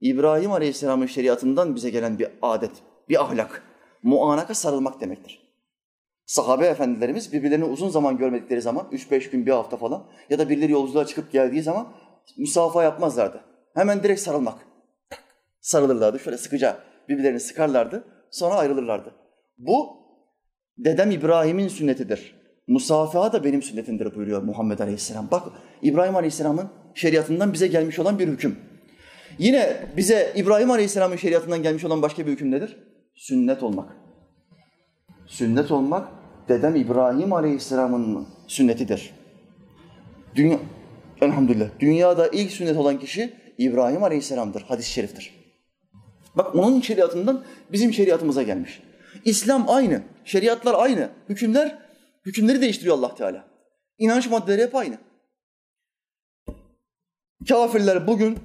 A: İbrahim Aleyhisselam'ın şeriatından bize gelen bir adet, bir ahlak. Muanaka sarılmak demektir. Sahabe efendilerimiz birbirlerini uzun zaman görmedikleri zaman, üç beş gün, bir hafta falan ya da birileri yolculuğa çıkıp geldiği zaman musafaha yapmazlardı. Hemen direkt sarılmak. Sarılırlardı, şöyle sıkıca birbirlerini sıkarlardı, sonra ayrılırlardı. Bu dedem İbrahim'in sünnetidir. Musafaha da benim sünnetimdir buyuruyor Muhammed Aleyhisselam. Bak İbrahim Aleyhisselam'ın şeriatından bize gelmiş olan bir hüküm. Yine bize İbrahim Aleyhisselam'ın şeriatından gelmiş olan başka bir hüküm nedir? Sünnet olmak. Sünnet olmak dedem İbrahim Aleyhisselam'ın sünnetidir. Dünya, elhamdülillah. Dünyada ilk sünnet olan kişi İbrahim Aleyhisselam'dır. Hadis-i şeriftir. Bak onun şeriatından bizim şeriatımıza gelmiş. İslam aynı, şeriatlar aynı, hükümler, hükümleri değiştiriyor Allah Teala. İnanç maddeleri hep aynı. Kafirler bugün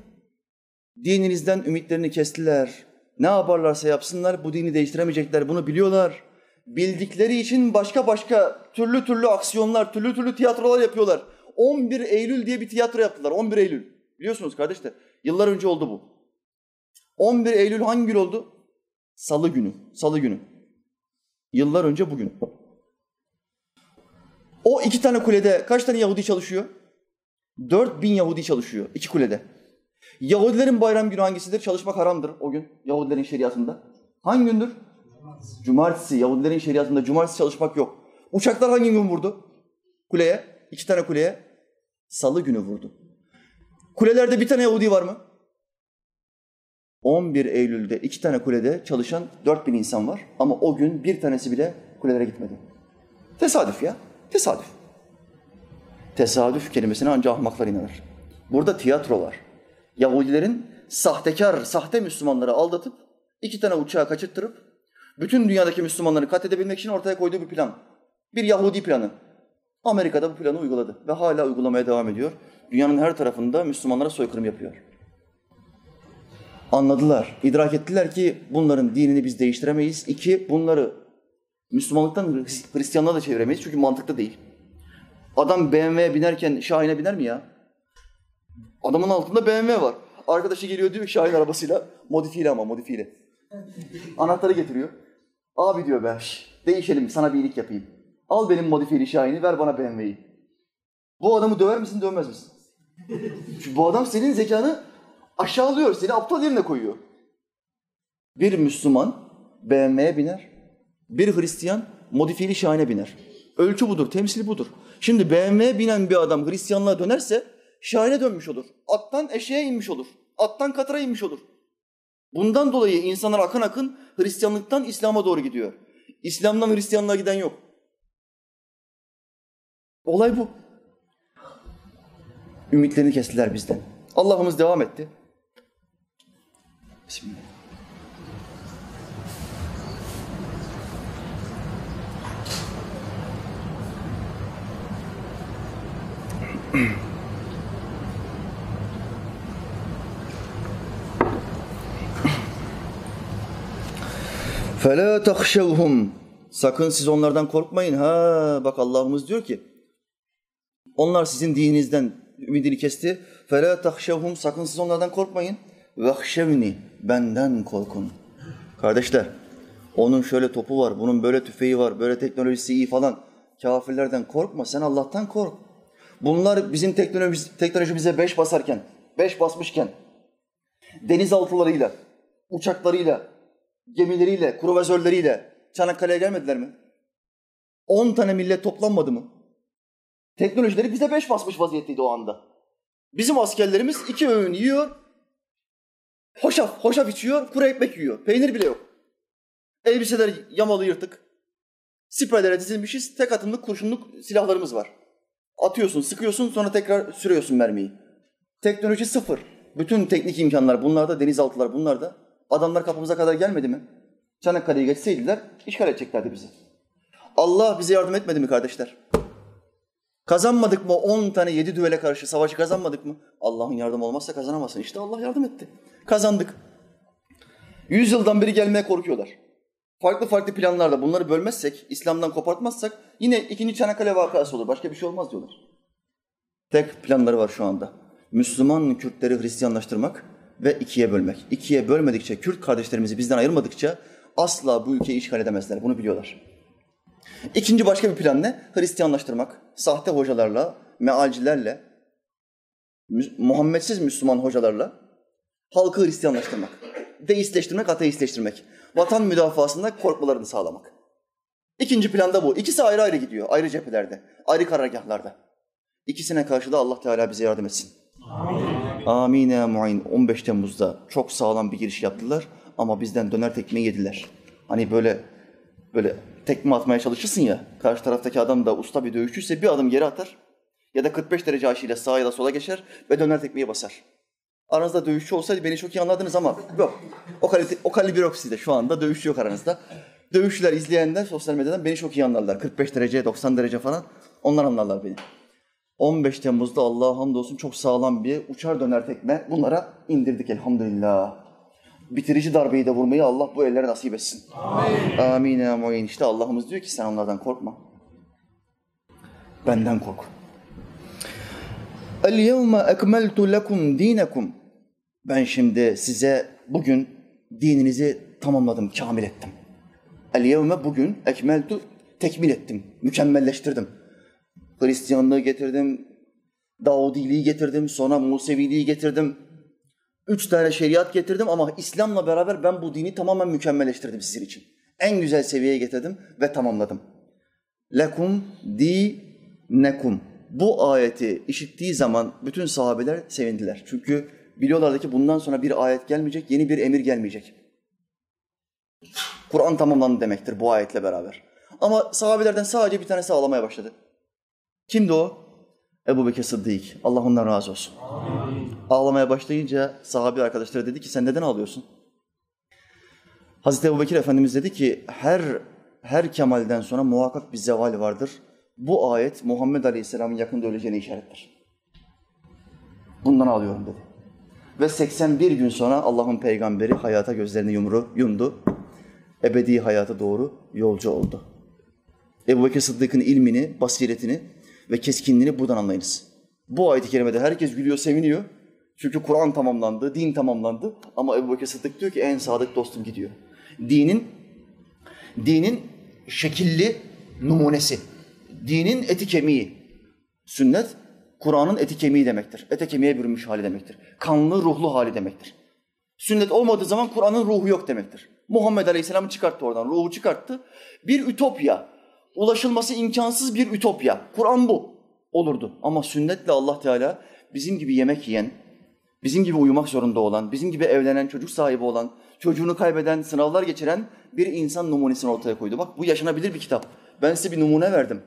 A: dininizden ümitlerini kestiler. Ne yaparlarsa yapsınlar bu dini değiştiremeyecekler bunu biliyorlar. Bildikleri için başka başka türlü türlü aksiyonlar, türlü türlü tiyatrolar yapıyorlar. 11 Eylül diye bir tiyatro yaptılar. 11 Eylül. Biliyorsunuz kardeşler. Yıllar önce oldu bu. 11 Eylül hangi gün oldu? Salı günü. Salı günü. Yıllar önce bugün. O iki tane kulede kaç tane Yahudi çalışıyor? 4000 Yahudi çalışıyor iki kulede. Yahudilerin bayram günü hangisidir? Çalışmak haramdır o gün Yahudilerin şeriatında. Hangi gündür? Cumartesi. Yahudilerin şeriatında cumartesi çalışmak yok. Uçaklar hangi gün vurdu? Kuleye. iki tane kuleye. Salı günü vurdu. Kulelerde bir tane Yahudi var mı? 11 Eylül'de iki tane kulede çalışan 4000 insan var. Ama o gün bir tanesi bile kulelere gitmedi. Tesadüf ya. Tesadüf. Tesadüf kelimesine ancak ahmaklar inanır. Burada tiyatro var. Yahudilerin sahtekar, sahte Müslümanları aldatıp iki tane uçağı kaçırttırıp bütün dünyadaki Müslümanları katledebilmek için ortaya koyduğu bir plan. Bir Yahudi planı. Amerika'da bu planı uyguladı ve hala uygulamaya devam ediyor. Dünyanın her tarafında Müslümanlara soykırım yapıyor. Anladılar, idrak ettiler ki bunların dinini biz değiştiremeyiz. İki, bunları Müslümanlıktan Hristiyanlığa da çeviremeyiz çünkü mantıklı değil. Adam BMW'ye binerken Şahin'e biner mi ya? Adamın altında BMW var. Arkadaşı geliyor diyor Şahin arabasıyla, modifiyeli ama modifiyeli. Anahtarı getiriyor. Abi diyor be, değişelim sana bir iyilik yapayım. Al benim modifiyeli Şahin'i, ver bana BMW'yi. Bu adamı döver misin, dövmez misin? Çünkü bu adam senin zekanı aşağılıyor, seni aptal yerine koyuyor. Bir Müslüman BMW'ye biner, bir Hristiyan modifiyeli Şahin'e biner. Ölçü budur, temsili budur. Şimdi BMW'ye binen bir adam Hristiyanlığa dönerse Şahin'e dönmüş olur. Attan eşeğe inmiş olur. Attan katıra inmiş olur. Bundan dolayı insanlar akın akın Hristiyanlıktan İslam'a doğru gidiyor. İslam'dan Hristiyanlığa giden yok. Olay bu. Ümitlerini kestiler bizden. Allah'ımız devam etti. Bismillah. فَلَا تَخْشَوْهُمْ Sakın siz onlardan korkmayın. Ha bak Allah'ımız diyor ki onlar sizin dininizden ümidini kesti. فَلَا تَخْشَوْهُمْ Sakın siz onlardan korkmayın. وَخْشَوْنِ Benden korkun. Kardeşler onun şöyle topu var, bunun böyle tüfeği var, böyle teknolojisi iyi falan. Kafirlerden korkma, sen Allah'tan kork. Bunlar bizim teknoloji, teknolojimize beş basarken, beş basmışken, denizaltılarıyla, uçaklarıyla, gemileriyle, kruvazörleriyle Çanakkale'ye gelmediler mi? On tane millet toplanmadı mı? Teknolojileri bize beş basmış vaziyetteydi o anda. Bizim askerlerimiz iki öğün yiyor, hoşaf, hoşaf içiyor, kuru ekmek yiyor. Peynir bile yok. Elbiseler yamalı yırtık. Siperlere dizilmişiz, tek atımlık kurşunluk silahlarımız var. Atıyorsun, sıkıyorsun, sonra tekrar sürüyorsun mermiyi. Teknoloji sıfır. Bütün teknik imkanlar bunlarda, denizaltılar bunlarda. Adamlar kapımıza kadar gelmedi mi? Çanakkale'yi geçseydiler işgal edeceklerdi bizi. Allah bize yardım etmedi mi kardeşler? Kazanmadık mı 10 tane 7 düvele karşı savaşı kazanmadık mı? Allah'ın yardımı olmazsa kazanamazsın. İşte Allah yardım etti. Kazandık. Yüz yıldan beri gelmeye korkuyorlar. Farklı farklı planlarla bunları bölmezsek, İslam'dan kopartmazsak yine ikinci Çanakkale vakası olur. Başka bir şey olmaz diyorlar. Tek planları var şu anda. Müslüman Kürtleri Hristiyanlaştırmak ve ikiye bölmek. İkiye bölmedikçe, Kürt kardeşlerimizi bizden ayırmadıkça asla bu ülkeyi işgal edemezler. Bunu biliyorlar. İkinci başka bir plan ne? Hristiyanlaştırmak. Sahte hocalarla, mealcilerle, Muhammedsiz Müslüman hocalarla halkı Hristiyanlaştırmak. Deistleştirmek, ateistleştirmek. Vatan müdafasında korkmalarını sağlamak. İkinci planda bu. İkisi ayrı ayrı gidiyor. Ayrı cephelerde, ayrı karargahlarda. İkisine karşı da Allah Teala bize yardım etsin. Amin. Amin ya muin. 15 Temmuz'da çok sağlam bir giriş yaptılar ama bizden döner tekmeyi yediler. Hani böyle böyle tekme atmaya çalışırsın ya, karşı taraftaki adam da usta bir dövüşçüyse bir adım geri atar ya da 45 derece açıyla sağa ya da sola geçer ve döner tekmeyi basar. Aranızda dövüşçü olsaydı beni çok iyi anladınız ama yok. O, kalite, o kalibre yok sizde şu anda. Dövüşçü yok aranızda. Dövüşçüler, izleyenler sosyal medyadan beni çok iyi anlarlar. 45 derece, 90 derece falan. Onlar anlarlar beni. 15 Temmuz'da Allah'a hamdolsun çok sağlam bir uçar döner tekme bunlara indirdik elhamdülillah. Bitirici darbeyi de vurmayı Allah bu ellere nasip etsin. Amin. Amin. İşte Allah'ımız diyor ki sen onlardan korkma. Benden kork. El yevme ekmeltu lekum dinekum. Ben şimdi size bugün dininizi tamamladım, kamil ettim. El yevme bugün ekmeltu tekmil ettim, mükemmelleştirdim. Hristiyanlığı getirdim, Davudiliği getirdim, sonra Museviliği getirdim. Üç tane şeriat getirdim ama İslam'la beraber ben bu dini tamamen mükemmelleştirdim sizin için. En güzel seviyeye getirdim ve tamamladım. Lekum di nekum. Bu ayeti işittiği zaman bütün sahabeler sevindiler. Çünkü biliyorlardı ki bundan sonra bir ayet gelmeyecek, yeni bir emir gelmeyecek. Kur'an tamamlandı demektir bu ayetle beraber. Ama sahabelerden sadece bir tanesi ağlamaya başladı. Kimdi o? Ebu Bekir Sıddık. Allah ondan razı olsun. Amin. Ağlamaya başlayınca sahabi arkadaşları dedi ki sen neden ağlıyorsun? Hazreti Ebu Bekir Efendimiz dedi ki her her kemalden sonra muhakkak bir zeval vardır. Bu ayet Muhammed Aleyhisselam'ın yakında öleceğine işarettir. Bundan ağlıyorum dedi. Ve 81 gün sonra Allah'ın peygamberi hayata gözlerini yumru, yumdu. Ebedi hayata doğru yolcu oldu. Ebu Bekir Sıddık'ın ilmini, basiretini ve keskinliğini buradan anlayınız. Bu ayet-i kerimede herkes gülüyor, seviniyor. Çünkü Kur'an tamamlandı, din tamamlandı. Ama Ebu Bekir Sıddık diyor ki en sadık dostum gidiyor. Dinin, dinin şekilli numunesi. Dinin eti kemiği. Sünnet, Kur'an'ın eti kemiği demektir. Ete kemiğe bürünmüş hali demektir. Kanlı, ruhlu hali demektir. Sünnet olmadığı zaman Kur'an'ın ruhu yok demektir. Muhammed Aleyhisselam'ı çıkarttı oradan, ruhu çıkarttı. Bir ütopya, ulaşılması imkansız bir ütopya. Kur'an bu olurdu. Ama sünnetle Allah Teala bizim gibi yemek yiyen, bizim gibi uyumak zorunda olan, bizim gibi evlenen, çocuk sahibi olan, çocuğunu kaybeden, sınavlar geçiren bir insan numunesini ortaya koydu. Bak bu yaşanabilir bir kitap. Ben size bir numune verdim.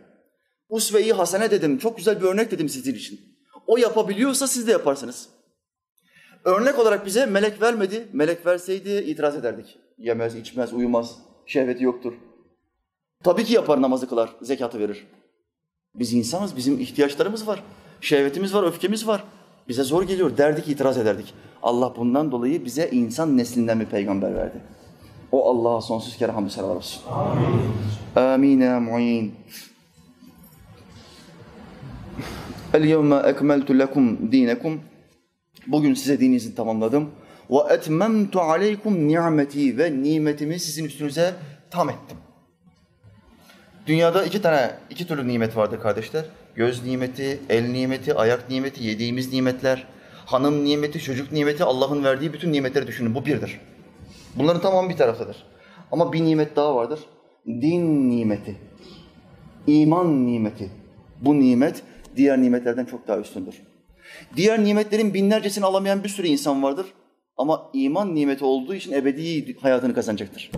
A: Usve-i hasene dedim, çok güzel bir örnek dedim sizin için. O yapabiliyorsa siz de yaparsınız. Örnek olarak bize melek vermedi. Melek verseydi itiraz ederdik. Yemez, içmez, uyumaz, şehveti yoktur. Tabii ki yapar namazı kılar, zekatı verir. Biz insanız, bizim ihtiyaçlarımız var. Şehvetimiz var, öfkemiz var. Bize zor geliyor, derdik, itiraz ederdik. Allah bundan dolayı bize insan neslinden bir peygamber verdi. O Allah'a sonsuz kere hamdü selam olsun. Amin. Amin mu'in. El yevme ekmeltu lekum. Bugün size dininizi tamamladım. Ve etmemtu aleykum ni'meti ve nimetimi sizin üstünüze tam ettim. Dünyada iki tane, iki türlü nimet vardır kardeşler. Göz nimeti, el nimeti, ayak nimeti, yediğimiz nimetler, hanım nimeti, çocuk nimeti, Allah'ın verdiği bütün nimetleri düşünün. Bu birdir. Bunların tamamı bir taraftadır. Ama bir nimet daha vardır. Din nimeti, iman nimeti. Bu nimet diğer nimetlerden çok daha üstündür. Diğer nimetlerin binlercesini alamayan bir sürü insan vardır. Ama iman nimeti olduğu için ebedi hayatını kazanacaktır.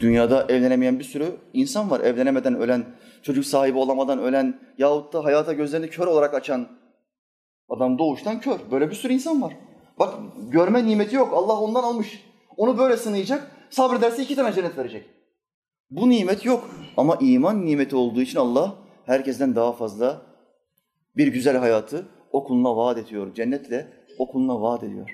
A: Dünyada evlenemeyen bir sürü insan var. Evlenemeden ölen, çocuk sahibi olamadan ölen yahut da hayata gözlerini kör olarak açan adam doğuştan kör. Böyle bir sürü insan var. Bak görme nimeti yok. Allah ondan almış. Onu böyle sınayacak. Sabrederse iki tane cennet verecek. Bu nimet yok. Ama iman nimeti olduğu için Allah herkesten daha fazla bir güzel hayatı o vaat ediyor. Cennetle o vaat ediyor.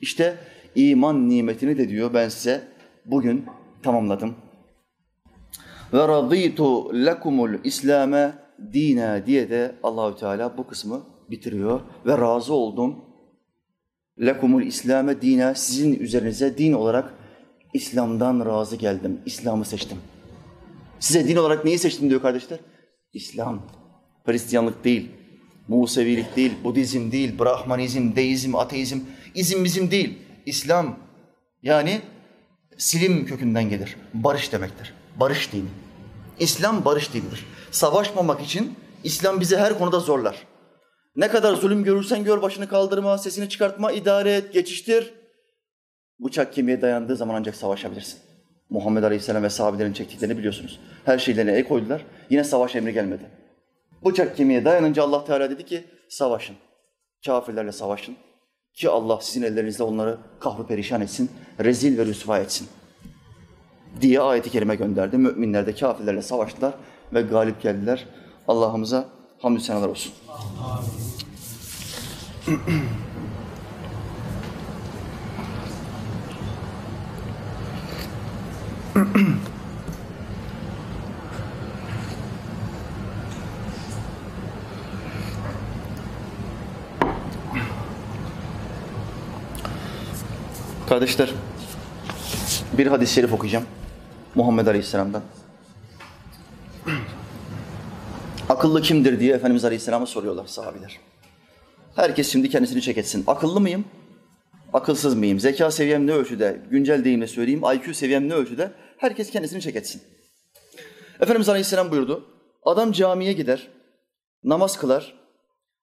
A: İşte iman nimetini de diyor ben size bugün tamamladım. Ve raditu lekumul İslame dine diye de Allahü Teala bu kısmı bitiriyor ve razı oldum. Lekumul İslame dine sizin üzerinize din olarak İslam'dan razı geldim. İslam'ı seçtim. Size din olarak neyi seçtim diyor kardeşler? İslam. Hristiyanlık değil, Musevilik değil, Budizm değil, Brahmanizm, Deizm, Ateizm, izim bizim değil. İslam yani silim kökünden gelir. Barış demektir. Barış dini. İslam barış dinidir. Savaşmamak için İslam bizi her konuda zorlar. Ne kadar zulüm görürsen gör başını kaldırma, sesini çıkartma, idare et, geçiştir. Bıçak kemiğe dayandığı zaman ancak savaşabilirsin. Muhammed Aleyhisselam ve sahabelerin çektiklerini biliyorsunuz. Her şeylerine el koydular. Yine savaş emri gelmedi. Bıçak kemiğe dayanınca Allah Teala dedi ki savaşın. Kafirlerle savaşın. Ki Allah sizin ellerinizle onları kahru perişan etsin, rezil ve rüsva etsin. Diye ayeti kerime gönderdi. Müminler de kafirlerle savaştılar ve galip geldiler. Allah'ımıza hamdü senalar olsun. Kardeşler, bir hadis-i şerif okuyacağım. Muhammed Aleyhisselam'dan. Akıllı kimdir diye Efendimiz Aleyhisselam'a soruyorlar sahabiler. Herkes şimdi kendisini çek etsin. Akıllı mıyım? Akılsız mıyım? Zeka seviyem ne ölçüde? Güncel deyimle söyleyeyim. IQ seviyem ne ölçüde? Herkes kendisini çek etsin. Efendimiz Aleyhisselam buyurdu. Adam camiye gider, namaz kılar.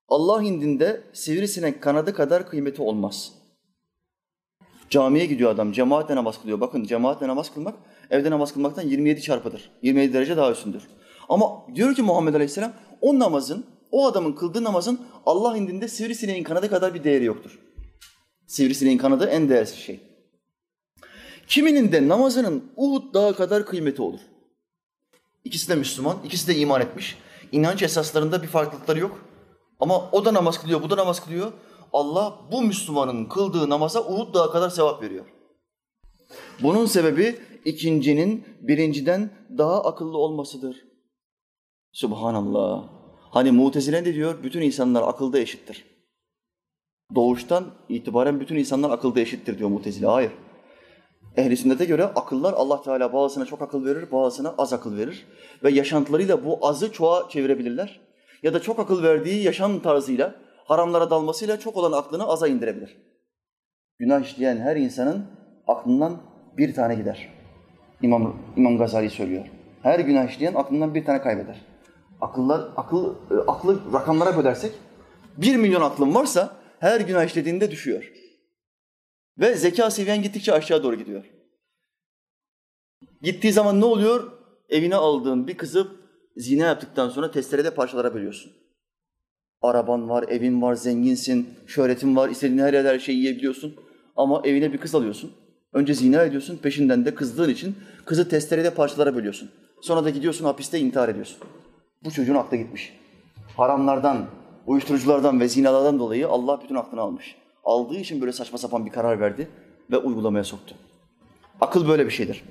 A: Allah indinde sivrisinek kanadı kadar kıymeti olmaz.'' Camiye gidiyor adam, cemaatle namaz kılıyor. Bakın cemaatle namaz kılmak, evde namaz kılmaktan 27 çarpıdır. 27 derece daha üstündür. Ama diyor ki Muhammed Aleyhisselam, o namazın, o adamın kıldığı namazın Allah indinde sivrisineğin kanadı kadar bir değeri yoktur. Sivrisineğin kanadı en değersiz şey. Kiminin de namazının Uhud dağı kadar kıymeti olur. İkisi de Müslüman, ikisi de iman etmiş. İnanç esaslarında bir farklılıkları yok. Ama o da namaz kılıyor, bu da namaz kılıyor. Allah bu Müslümanın kıldığı namaza Uhud dağı kadar sevap veriyor. Bunun sebebi ikincinin birinciden daha akıllı olmasıdır. Subhanallah. Hani Mutezile de diyor? Bütün insanlar akılda eşittir. Doğuştan itibaren bütün insanlar akılda eşittir diyor Mutezile. Hayır. Ehl-i sünnete göre akıllar Allah Teala bazısına çok akıl verir, bazısına az akıl verir. Ve yaşantılarıyla bu azı çoğa çevirebilirler. Ya da çok akıl verdiği yaşam tarzıyla, haramlara dalmasıyla çok olan aklını aza indirebilir. Günah işleyen her insanın aklından bir tane gider. İmam, İmam Gazali söylüyor. Her günah işleyen aklından bir tane kaybeder. Akıllar, akıl, e, aklı rakamlara bölersek, bir milyon aklın varsa her günah işlediğinde düşüyor. Ve zeka seviyen gittikçe aşağı doğru gidiyor. Gittiği zaman ne oluyor? Evine aldığın bir kızı zina yaptıktan sonra testerede parçalara bölüyorsun. Araban var, evin var, zenginsin, şöhretin var, istediğin her yerde her şeyi yiyebiliyorsun. Ama evine bir kız alıyorsun. Önce zina ediyorsun, peşinden de kızdığın için kızı testerede parçalara bölüyorsun. Sonra da gidiyorsun hapiste intihar ediyorsun. Bu çocuğun aklı gitmiş. Haramlardan, uyuşturuculardan ve zinalardan dolayı Allah bütün aklını almış. Aldığı için böyle saçma sapan bir karar verdi ve uygulamaya soktu. Akıl böyle bir şeydir.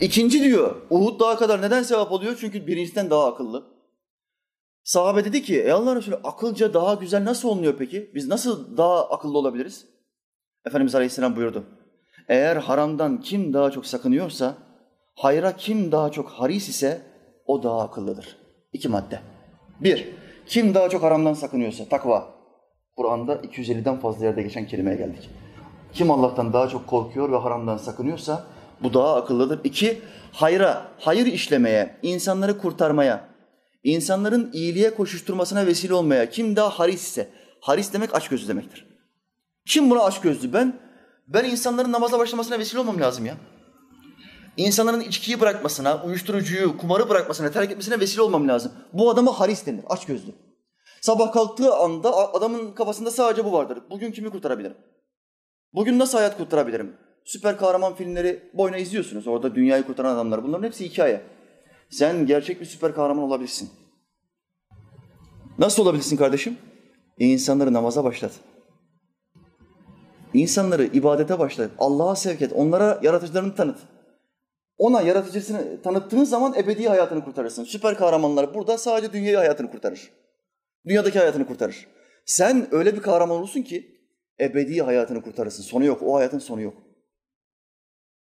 A: İkinci diyor, Uhud dağı kadar neden sevap oluyor? Çünkü birinciden daha akıllı. Sahabe dedi ki, ey Allah Resulü akılca daha güzel nasıl olunuyor peki? Biz nasıl daha akıllı olabiliriz? Efendimiz Aleyhisselam buyurdu. Eğer haramdan kim daha çok sakınıyorsa, hayra kim daha çok haris ise o daha akıllıdır. İki madde. Bir, kim daha çok haramdan sakınıyorsa, takva. Kur'an'da 250'den fazla yerde geçen kelimeye geldik. Kim Allah'tan daha çok korkuyor ve haramdan sakınıyorsa bu daha akıllıdır. İki, hayra, hayır işlemeye, insanları kurtarmaya, insanların iyiliğe koşuşturmasına vesile olmaya kim daha haris ise, haris demek açgözlü demektir. Kim buna açgözlü? Ben, ben insanların namaza başlamasına vesile olmam lazım ya. İnsanların içkiyi bırakmasına, uyuşturucuyu, kumarı bırakmasına, terk etmesine vesile olmam lazım. Bu adama haris denir, açgözlü. Sabah kalktığı anda adamın kafasında sadece bu vardır. Bugün kimi kurtarabilirim? Bugün nasıl hayat kurtarabilirim? Süper kahraman filmleri boyuna izliyorsunuz. Orada dünyayı kurtaran adamlar. Bunların hepsi hikaye. Sen gerçek bir süper kahraman olabilirsin. Nasıl olabilirsin kardeşim? İnsanları namaza başlat. İnsanları ibadete başlat. Allah'a sevk et. Onlara yaratıcılarını tanıt. Ona yaratıcısını tanıttığın zaman ebedi hayatını kurtarırsın. Süper kahramanlar burada sadece dünyayı hayatını kurtarır. Dünyadaki hayatını kurtarır. Sen öyle bir kahraman olursun ki ebedi hayatını kurtarırsın. Sonu yok. O hayatın sonu yok.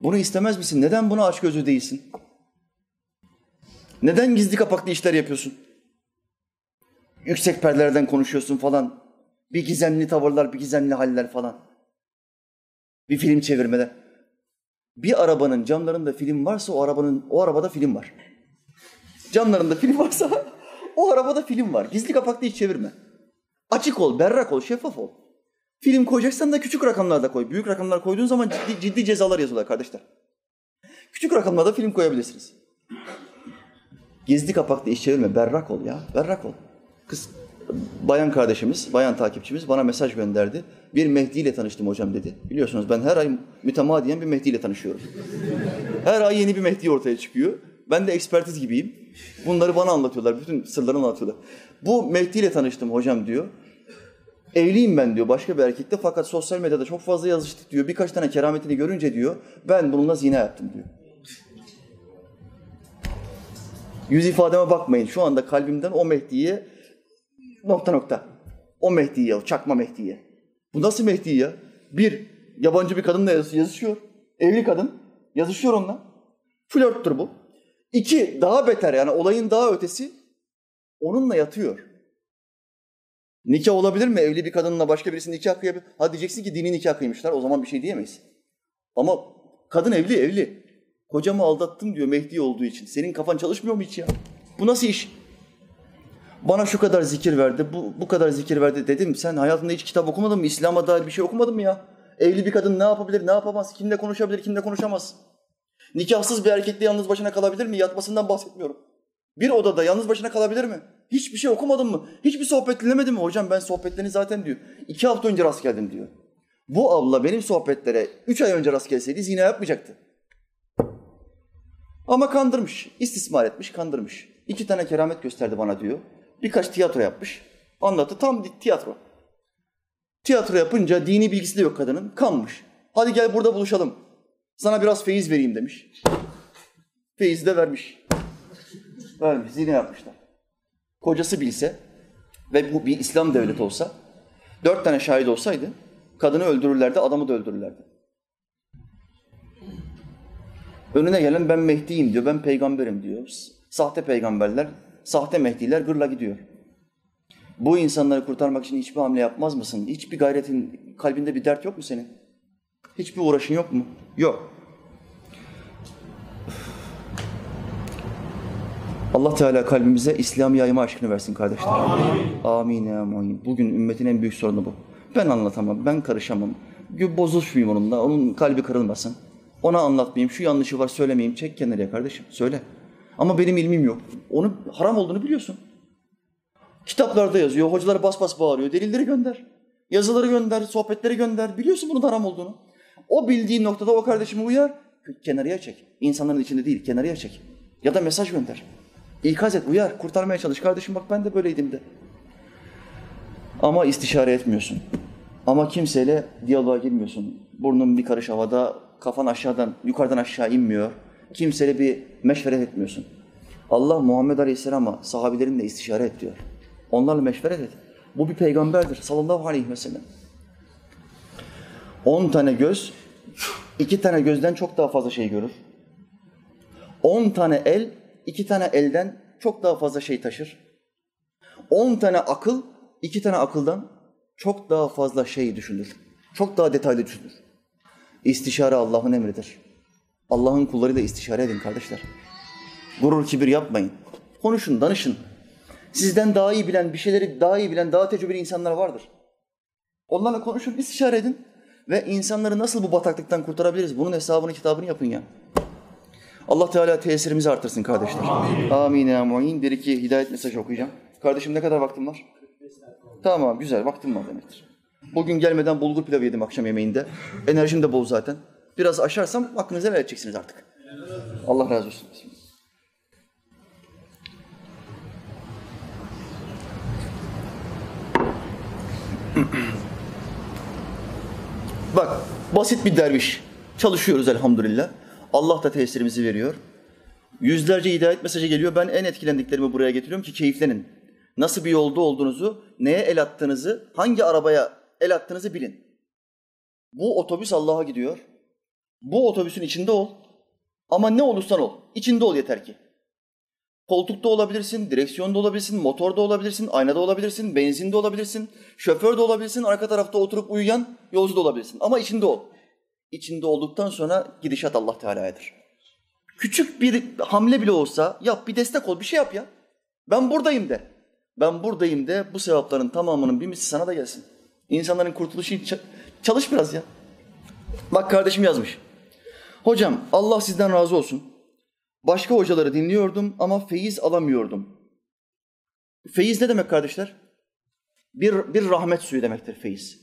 A: Bunu istemez misin? Neden buna aç gözü değilsin? Neden gizli kapaklı işler yapıyorsun? Yüksek perdelerden konuşuyorsun falan. Bir gizemli tavırlar, bir gizemli haller falan. Bir film çevirmeler. Bir arabanın camlarında film varsa o arabanın o arabada film var. Camlarında film varsa o arabada film var. Gizli kapaklı hiç çevirme. Açık ol, berrak ol, şeffaf ol. Film koyacaksan da küçük rakamlarda koy. Büyük rakamlar koyduğun zaman ciddi, ciddi cezalar yazıyorlar kardeşler. Küçük rakamlarda film koyabilirsiniz. Gizli kapaklı iş çevirme, berrak ol ya, berrak ol. Kız, bayan kardeşimiz, bayan takipçimiz bana mesaj gönderdi. Bir Mehdi ile tanıştım hocam dedi. Biliyorsunuz ben her ay mütemadiyen bir Mehdi ile tanışıyorum. Her ay yeni bir Mehdi ortaya çıkıyor. Ben de ekspertiz gibiyim. Bunları bana anlatıyorlar, bütün sırlarını anlatıyorlar. Bu Mehdi ile tanıştım hocam diyor. Evliyim ben diyor başka bir erkekte fakat sosyal medyada çok fazla yazıştık diyor. Birkaç tane kerametini görünce diyor ben bununla zina yaptım diyor. Yüz ifademe bakmayın. Şu anda kalbimden o Mehdi'ye nokta nokta. O Mehdi'ye, o çakma Mehdi'ye. Bu nasıl Mehdi ya? Bir, yabancı bir kadınla yazışıyor. Evli kadın. Yazışıyor onunla. Flörttür bu. İki, daha beter yani olayın daha ötesi. Onunla yatıyor. Nikah olabilir mi? Evli bir kadınla başka birisi nikah kıyabilir. Ha diyeceksin ki dini nikah kıymışlar. O zaman bir şey diyemeyiz. Ama kadın evli, evli. Kocamı aldattım diyor Mehdi olduğu için. Senin kafan çalışmıyor mu hiç ya? Bu nasıl iş? Bana şu kadar zikir verdi, bu, bu kadar zikir verdi dedim. Sen hayatında hiç kitap okumadın mı? İslam'a dair bir şey okumadın mı ya? Evli bir kadın ne yapabilir, ne yapamaz? Kimle konuşabilir, kimle konuşamaz? Nikahsız bir erkekle yalnız başına kalabilir mi? Yatmasından bahsetmiyorum. Bir odada yalnız başına kalabilir mi? Hiçbir şey okumadın mı? Hiçbir sohbet dinlemedin mi? Hocam ben sohbetlerini zaten diyor. İki hafta önce rast geldim diyor. Bu abla benim sohbetlere üç ay önce rast gelseydi zina yapmayacaktı. Ama kandırmış, istismar etmiş, kandırmış. İki tane keramet gösterdi bana diyor. Birkaç tiyatro yapmış. Anlattı tam tiyatro. Tiyatro yapınca dini bilgisi de yok kadının. Kanmış. Hadi gel burada buluşalım. Sana biraz feyiz vereyim demiş. Feyiz de vermiş. Vermiş, zine yapmışlar. Kocası bilse ve bu bir İslam devleti olsa, dört tane şahit olsaydı, kadını öldürürlerdi, adamı da öldürürlerdi. Önüne gelen ben Mehdi'yim diyor, ben peygamberim diyor. Sahte peygamberler, sahte Mehdiler gırla gidiyor. Bu insanları kurtarmak için hiçbir hamle yapmaz mısın? Hiçbir gayretin, kalbinde bir dert yok mu senin? Hiçbir uğraşın yok mu? Yok. Allah Teala kalbimize İslam yayma aşkını versin kardeşler. Amin. Amin amin. Bugün ümmetin en büyük sorunu bu. Ben anlatamam, ben karışamam. Bozuşmayayım onunla, onun kalbi kırılmasın. Ona anlatmayayım, şu yanlışı var söylemeyeyim. Çek kenara kardeşim, söyle. Ama benim ilmim yok. Onu haram olduğunu biliyorsun. Kitaplarda yazıyor, hocalar bas bas bağırıyor. Delilleri gönder. Yazıları gönder, sohbetleri gönder. Biliyorsun bunun haram olduğunu. O bildiğin noktada o kardeşimi uyar, kenarıya çek. İnsanların içinde değil, kenarıya çek. Ya da mesaj gönder. İkaz et, uyar, kurtarmaya çalış. Kardeşim bak ben de böyleydim de. Ama istişare etmiyorsun. Ama kimseyle diyaloğa girmiyorsun. Burnun bir karış havada, kafan aşağıdan, yukarıdan aşağı inmiyor. Kimseyle bir meşveret etmiyorsun. Allah Muhammed Aleyhisselam'a sahabilerinle istişare et diyor. Onlarla meşveret et. Bu bir peygamberdir sallallahu aleyhi ve sellem. On tane göz, iki tane gözden çok daha fazla şey görür. On tane el, iki tane elden çok daha fazla şey taşır. On tane akıl, iki tane akıldan çok daha fazla şey düşünür. Çok daha detaylı düşünür. İstişare Allah'ın emridir. Allah'ın kullarıyla istişare edin kardeşler. Gurur kibir yapmayın. Konuşun, danışın. Sizden daha iyi bilen, bir şeyleri daha iyi bilen, daha tecrübeli insanlar vardır. Onlarla konuşun, istişare edin. Ve insanları nasıl bu bataklıktan kurtarabiliriz? Bunun hesabını, kitabını yapın ya. Allah Teala tesirimizi artırsın kardeşler. Amin. Amin ya mu'in. Bir iki hidayet mesajı okuyacağım. Kardeşim ne kadar vaktim var? Tamam güzel vaktim var demektir. Bugün gelmeden bulgur pilavı yedim akşam yemeğinde. Enerjim de bol zaten. Biraz aşarsam aklınıza vereceksiniz artık. Allah razı olsun. Bak basit bir derviş. Çalışıyoruz elhamdülillah. Allah da tesirimizi veriyor. Yüzlerce hidayet mesajı geliyor. Ben en etkilendiklerimi buraya getiriyorum ki keyiflenin. Nasıl bir yolda olduğunuzu, neye el attığınızı, hangi arabaya el attığınızı bilin. Bu otobüs Allah'a gidiyor. Bu otobüsün içinde ol. Ama ne olursan ol. İçinde ol yeter ki. Koltukta olabilirsin, direksiyonda olabilirsin, motorda olabilirsin, aynada olabilirsin, benzinde olabilirsin, şoför de olabilirsin, arka tarafta oturup uyuyan yolcu da olabilirsin. Ama içinde ol. İçinde olduktan sonra gidişat Allah Teala'yadır. Küçük bir hamle bile olsa yap, bir destek ol, bir şey yap ya. Ben buradayım de. Ben buradayım de bu sevapların tamamının bir misli sana da gelsin. İnsanların kurtuluşu için çalış biraz ya. Bak kardeşim yazmış. Hocam Allah sizden razı olsun. Başka hocaları dinliyordum ama feyiz alamıyordum. Feyiz ne demek kardeşler? Bir, bir rahmet suyu demektir feyiz.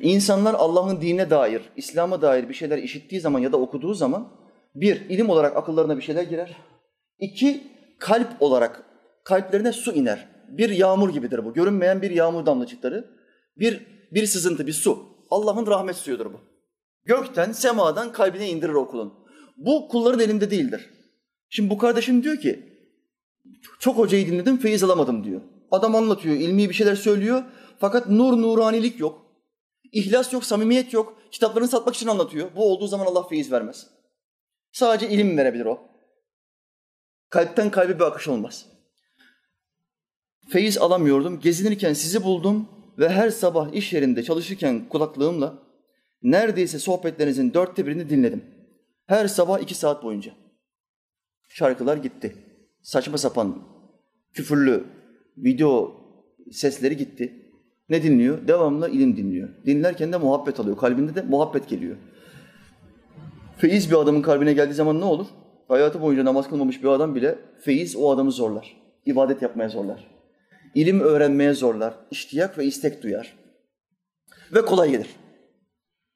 A: İnsanlar Allah'ın dinine dair, İslam'a dair bir şeyler işittiği zaman ya da okuduğu zaman bir, ilim olarak akıllarına bir şeyler girer. İki, kalp olarak kalplerine su iner. Bir yağmur gibidir bu. Görünmeyen bir yağmur damlacıkları. Bir, bir sızıntı, bir su. Allah'ın rahmet suyudur bu. Gökten, semadan kalbine indirir o kulun. Bu kulların elinde değildir. Şimdi bu kardeşim diyor ki, çok hocayı dinledim, feyiz alamadım diyor. Adam anlatıyor, ilmi bir şeyler söylüyor. Fakat nur, nuranilik yok. İhlas yok, samimiyet yok. Kitaplarını satmak için anlatıyor. Bu olduğu zaman Allah feyiz vermez. Sadece ilim verebilir o. Kalpten kalbe bir akış olmaz. Feyiz alamıyordum. Gezinirken sizi buldum ve her sabah iş yerinde çalışırken kulaklığımla neredeyse sohbetlerinizin dörtte birini dinledim. Her sabah iki saat boyunca. Şarkılar gitti. Saçma sapan küfürlü video sesleri gitti. Ne dinliyor? Devamlı ilim dinliyor. Dinlerken de muhabbet alıyor. Kalbinde de muhabbet geliyor. Feyiz bir adamın kalbine geldiği zaman ne olur? Hayatı boyunca namaz kılmamış bir adam bile feyiz o adamı zorlar. İbadet yapmaya zorlar. İlim öğrenmeye zorlar. İştiyak ve istek duyar. Ve kolay gelir.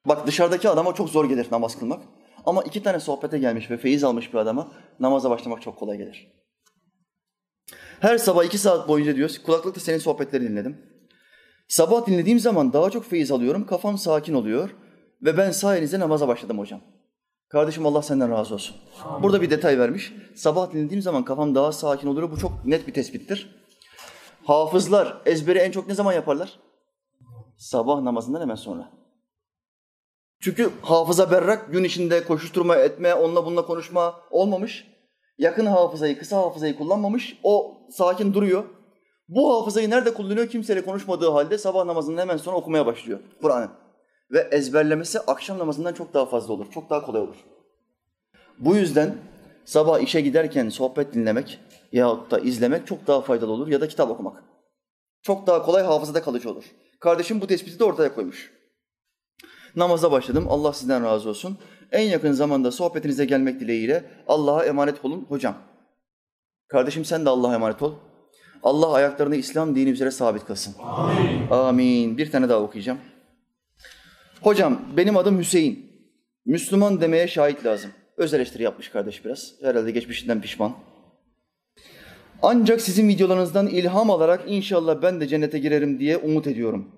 A: Bak dışarıdaki adama çok zor gelir namaz kılmak. Ama iki tane sohbete gelmiş ve feyiz almış bir adama namaza başlamak çok kolay gelir. Her sabah iki saat boyunca diyor, kulaklıkta senin sohbetleri dinledim. Sabah dinlediğim zaman daha çok feyiz alıyorum, kafam sakin oluyor Ve ben sayenizde namaza başladım hocam. Kardeşim Allah senden razı olsun. Burada bir detay vermiş. Sabah dinlediğim zaman kafam daha sakin oluyor. Bu çok net bir tespittir. Hafızlar ezberi en çok ne zaman yaparlar? Sabah namazından hemen sonra. Çünkü hafıza berrak, gün içinde koşuşturma etme, onunla bununla konuşma olmamış. Yakın hafızayı, kısa hafızayı kullanmamış. O sakin duruyor. Bu hafızayı nerede kullanıyor? Kimseyle konuşmadığı halde sabah namazından hemen sonra okumaya başlıyor Kur'an'ı. Ve ezberlemesi akşam namazından çok daha fazla olur, çok daha kolay olur. Bu yüzden sabah işe giderken sohbet dinlemek yahut da izlemek çok daha faydalı olur ya da kitap okumak. Çok daha kolay hafızada kalıcı olur. Kardeşim bu tespiti de ortaya koymuş. Namaza başladım. Allah sizden razı olsun. En yakın zamanda sohbetinize gelmek dileğiyle Allah'a emanet olun hocam. Kardeşim sen de Allah'a emanet ol. Allah ayaklarını İslam dini üzere sabit kılsın. Amin. Amin. Bir tane daha okuyacağım. Hocam benim adım Hüseyin. Müslüman demeye şahit lazım. Öz eleştiri yapmış kardeş biraz. Herhalde geçmişinden pişman. Ancak sizin videolarınızdan ilham alarak inşallah ben de cennete girerim diye umut ediyorum.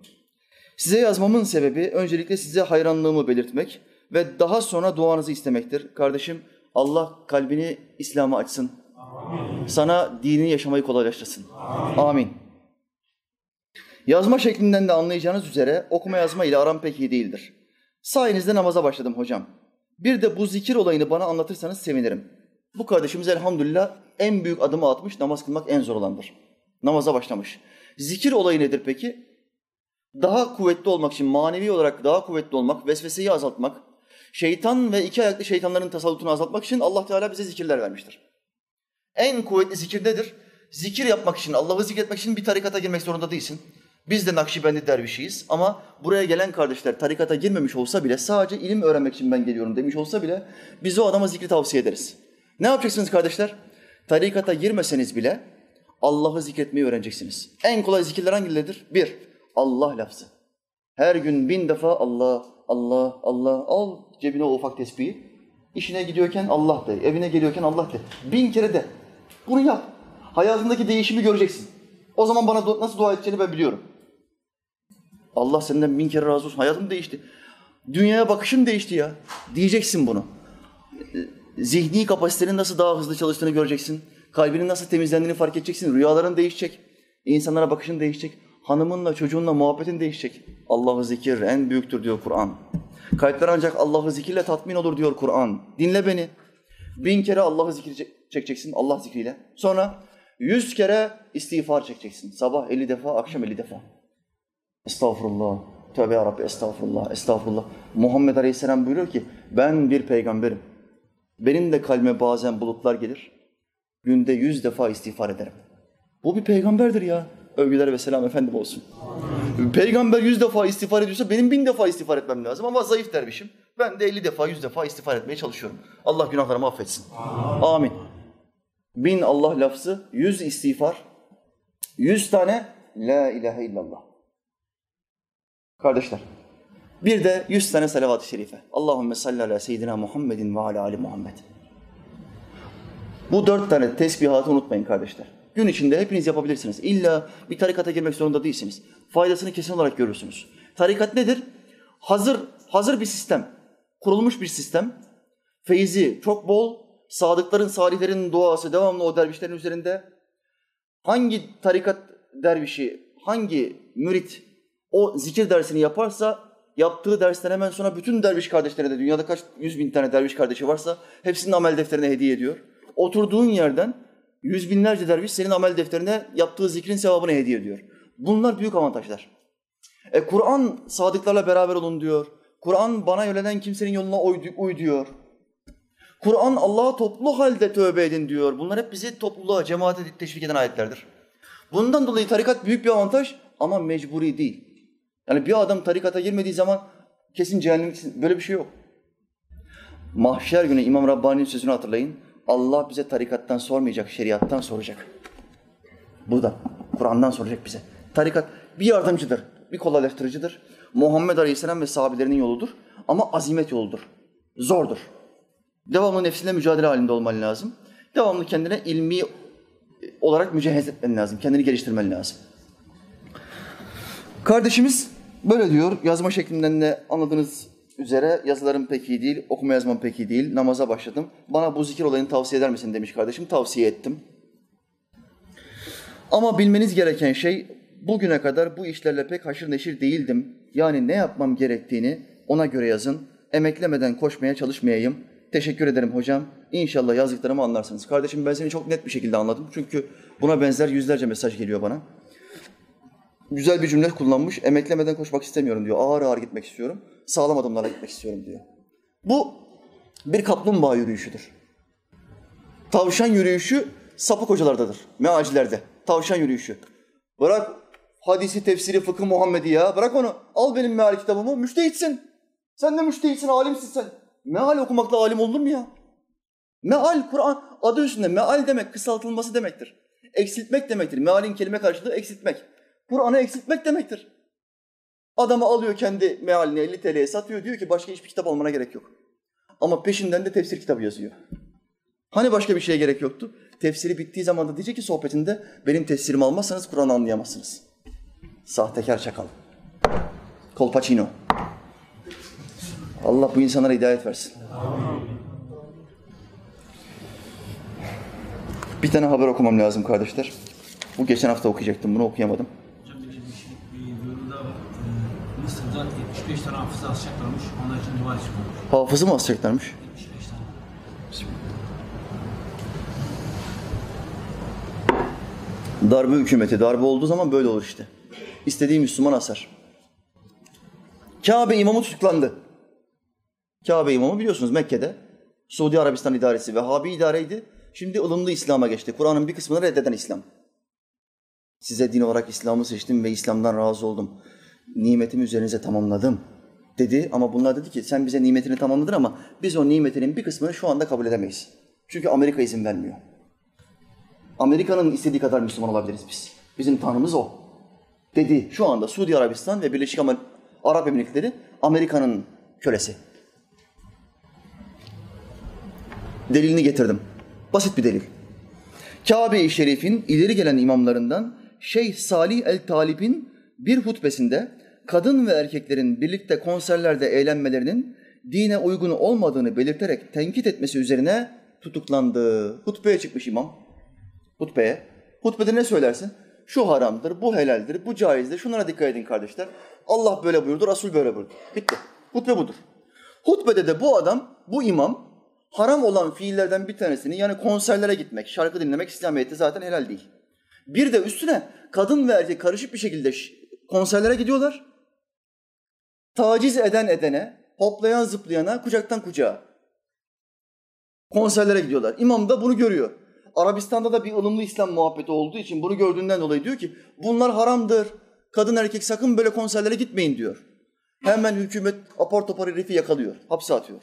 A: Size yazmamın sebebi öncelikle size hayranlığımı belirtmek ve daha sonra duanızı istemektir. Kardeşim Allah kalbini İslam'a açsın. Amin. Sana dini yaşamayı kolaylaştırsın. Amin. Amin. Yazma şeklinden de anlayacağınız üzere okuma yazma ile aram pek iyi değildir. Sayenizde namaza başladım hocam. Bir de bu zikir olayını bana anlatırsanız sevinirim. Bu kardeşimiz elhamdülillah en büyük adımı atmış, namaz kılmak en zor olandır. Namaza başlamış. Zikir olayı nedir peki? Daha kuvvetli olmak için, manevi olarak daha kuvvetli olmak, vesveseyi azaltmak, şeytan ve iki ayaklı şeytanların tasallutunu azaltmak için Allah Teala bize zikirler vermiştir. En kuvvetli zikir nedir? Zikir yapmak için, Allah'ı zikretmek için bir tarikata girmek zorunda değilsin. Biz de Nakşibendi dervişiyiz ama buraya gelen kardeşler tarikata girmemiş olsa bile sadece ilim öğrenmek için ben geliyorum demiş olsa bile biz o adama zikri tavsiye ederiz. Ne yapacaksınız kardeşler? Tarikata girmeseniz bile Allah'ı zikretmeyi öğreneceksiniz. En kolay zikirler hangileridir? Bir, Allah lafzı. Her gün bin defa Allah, Allah, Allah. Al cebine o ufak tesbihi. İşine gidiyorken Allah de, evine geliyorken Allah de. Bin kere de. Bunu yap. Hayatındaki değişimi göreceksin. O zaman bana nasıl dua edeceğini ben biliyorum. Allah senden bin kere razı olsun. Hayatım değişti. Dünyaya bakışım değişti ya. Diyeceksin bunu. Zihni kapasitenin nasıl daha hızlı çalıştığını göreceksin. Kalbinin nasıl temizlendiğini fark edeceksin. Rüyaların değişecek. İnsanlara bakışın değişecek. Hanımınla, çocuğunla muhabbetin değişecek. Allah'ı zikir en büyüktür diyor Kur'an. Kalpler ancak Allah'ı zikirle tatmin olur diyor Kur'an. Dinle beni. Bin kere Allah'ı zikir çekeceksin Allah zikriyle. Sonra yüz kere istiğfar çekeceksin. Sabah elli defa, akşam elli defa. Estağfurullah. Tövbe ya Rabbi estağfurullah, estağfurullah. Muhammed Aleyhisselam buyuruyor ki ben bir peygamberim. Benim de kalbime bazen bulutlar gelir. Günde yüz defa istiğfar ederim. Bu bir peygamberdir ya. Övgüler ve selam efendim olsun. Peygamber yüz defa istiğfar ediyorsa benim bin defa istiğfar etmem lazım ama zayıf dervişim. Ben de elli defa, yüz defa istiğfar etmeye çalışıyorum. Allah günahlarımı affetsin. Amin. Bin Allah lafzı, yüz istiğfar, yüz tane La ilahe illallah. Kardeşler, bir de yüz tane salavat-ı şerife. Allahümme salli ala seyyidina Muhammedin ve ala ali Muhammed. Bu dört tane tesbihatı unutmayın kardeşler. Gün içinde hepiniz yapabilirsiniz. İlla bir tarikata girmek zorunda değilsiniz. Faydasını kesin olarak görürsünüz. Tarikat nedir? Hazır, hazır bir sistem. Kurulmuş bir sistem. Feyzi çok bol. Sadıkların, salihlerin duası devamlı o dervişlerin üzerinde. Hangi tarikat dervişi, hangi mürit o zikir dersini yaparsa yaptığı dersten hemen sonra bütün derviş kardeşlerine de dünyada kaç yüz bin tane derviş kardeşi varsa hepsinin amel defterine hediye ediyor. Oturduğun yerden yüz binlerce derviş senin amel defterine yaptığı zikrin sevabını hediye ediyor. Bunlar büyük avantajlar. E Kur'an sadıklarla beraber olun diyor. Kur'an bana yönelen kimsenin yoluna uy, uy diyor. Kur'an Allah'a toplu halde tövbe edin diyor. Bunlar hep bizi topluluğa, cemaate teşvik eden ayetlerdir. Bundan dolayı tarikat büyük bir avantaj ama mecburi değil. Yani bir adam tarikata girmediği zaman kesin cehennem böyle bir şey yok. Mahşer günü İmam Rabbani'nin sözünü hatırlayın. Allah bize tarikattan sormayacak, şeriattan soracak. Bu da Kur'an'dan soracak bize. Tarikat bir yardımcıdır, bir kolaylaştırıcıdır. Muhammed Aleyhisselam ve sahabelerinin yoludur ama azimet yoludur. Zordur. Devamlı nefsinle mücadele halinde olman lazım. Devamlı kendine ilmi olarak mücehhez etmen lazım. Kendini geliştirmen lazım. Kardeşimiz böyle diyor. Yazma şeklinden de anladığınız üzere yazılarım pek iyi değil, okuma yazmam pek iyi değil, namaza başladım. Bana bu zikir olayını tavsiye eder misin demiş kardeşim, tavsiye ettim. Ama bilmeniz gereken şey, bugüne kadar bu işlerle pek haşır neşir değildim. Yani ne yapmam gerektiğini ona göre yazın. Emeklemeden koşmaya çalışmayayım. Teşekkür ederim hocam. İnşallah yazdıklarımı anlarsınız. Kardeşim ben seni çok net bir şekilde anladım. Çünkü buna benzer yüzlerce mesaj geliyor bana. Güzel bir cümle kullanmış. Emeklemeden koşmak istemiyorum diyor. Ağır ağır gitmek istiyorum. Sağlam adımlarla gitmek istiyorum diyor. Bu bir kaplumbağa yürüyüşüdür. Tavşan yürüyüşü sapık hocalardadır. Mealcilerde. Tavşan yürüyüşü. Bırak hadisi, tefsiri, fıkıh Muhammed'i ya. Bırak onu. Al benim meal kitabımı. Müştehitsin. Sen de müştehitsin, alimsin sen. Meal okumakla alim olur mu ya? Meal, Kur'an adı üstünde. Meal demek kısaltılması demektir. Eksiltmek demektir. Mealin kelime karşılığı eksiltmek. Kur'an'ı eksiltmek demektir. Adamı alıyor kendi mealini 50 TL'ye satıyor. Diyor ki başka hiçbir kitap almana gerek yok. Ama peşinden de tefsir kitabı yazıyor. Hani başka bir şeye gerek yoktu? Tefsiri bittiği zaman da diyecek ki sohbetinde benim tefsirimi almazsanız Kur'an'ı anlayamazsınız. Sahtekar çakal. Kolpaçino. Allah bu insanlara hidayet versin. Bir tane haber okumam lazım kardeşler. Bu geçen hafta okuyacaktım, bunu okuyamadım.
C: Hafıza asacaklarmış. Onlar için dua çıkıyormuş.
A: Hafızı mı asacaklarmış?
C: 75 tane.
A: Darbe hükümeti, darbe olduğu zaman böyle olur işte. İstediği Müslüman asar. Kabe imamı tutuklandı. Kabe imamı biliyorsunuz Mekke'de. Suudi Arabistan idaresi Vehhabi idareydi. Şimdi ılımlı İslam'a geçti. Kur'an'ın bir kısmını reddeden İslam. Size din olarak İslam'ı seçtim ve İslam'dan razı oldum. Nimetimi üzerinize tamamladım dedi. Ama bunlar dedi ki sen bize nimetini tamamladın ama biz o nimetinin bir kısmını şu anda kabul edemeyiz. Çünkü Amerika izin vermiyor. Amerika'nın istediği kadar Müslüman olabiliriz biz. Bizim tanrımız o. Dedi şu anda Suudi Arabistan ve Birleşik Amer- Arap Emirlikleri Amerika'nın kölesi. Delilini getirdim. Basit bir delil. Kabe-i Şerif'in ileri gelen imamlarından Şeyh Salih el-Talib'in bir hutbesinde kadın ve erkeklerin birlikte konserlerde eğlenmelerinin dine uygun olmadığını belirterek tenkit etmesi üzerine tutuklandı. Hutbeye çıkmış imam. Hutbeye. Hutbede ne söylersin? Şu haramdır, bu helaldir, bu caizdir. Şunlara dikkat edin kardeşler. Allah böyle buyurdu, Resul böyle buyurdu. Bitti. Hutbe budur. Hutbede de bu adam, bu imam haram olan fiillerden bir tanesini yani konserlere gitmek, şarkı dinlemek İslamiyet'te zaten helal değil. Bir de üstüne kadın ve erkek karışık bir şekilde konserlere gidiyorlar. Taciz eden edene, hoplayan zıplayana, kucaktan kucağa. Konserlere gidiyorlar. İmam da bunu görüyor. Arabistan'da da bir ılımlı İslam muhabbeti olduğu için bunu gördüğünden dolayı diyor ki bunlar haramdır. Kadın erkek sakın böyle konserlere gitmeyin diyor. Hemen hükümet apar topar herifi yakalıyor, hapse atıyor.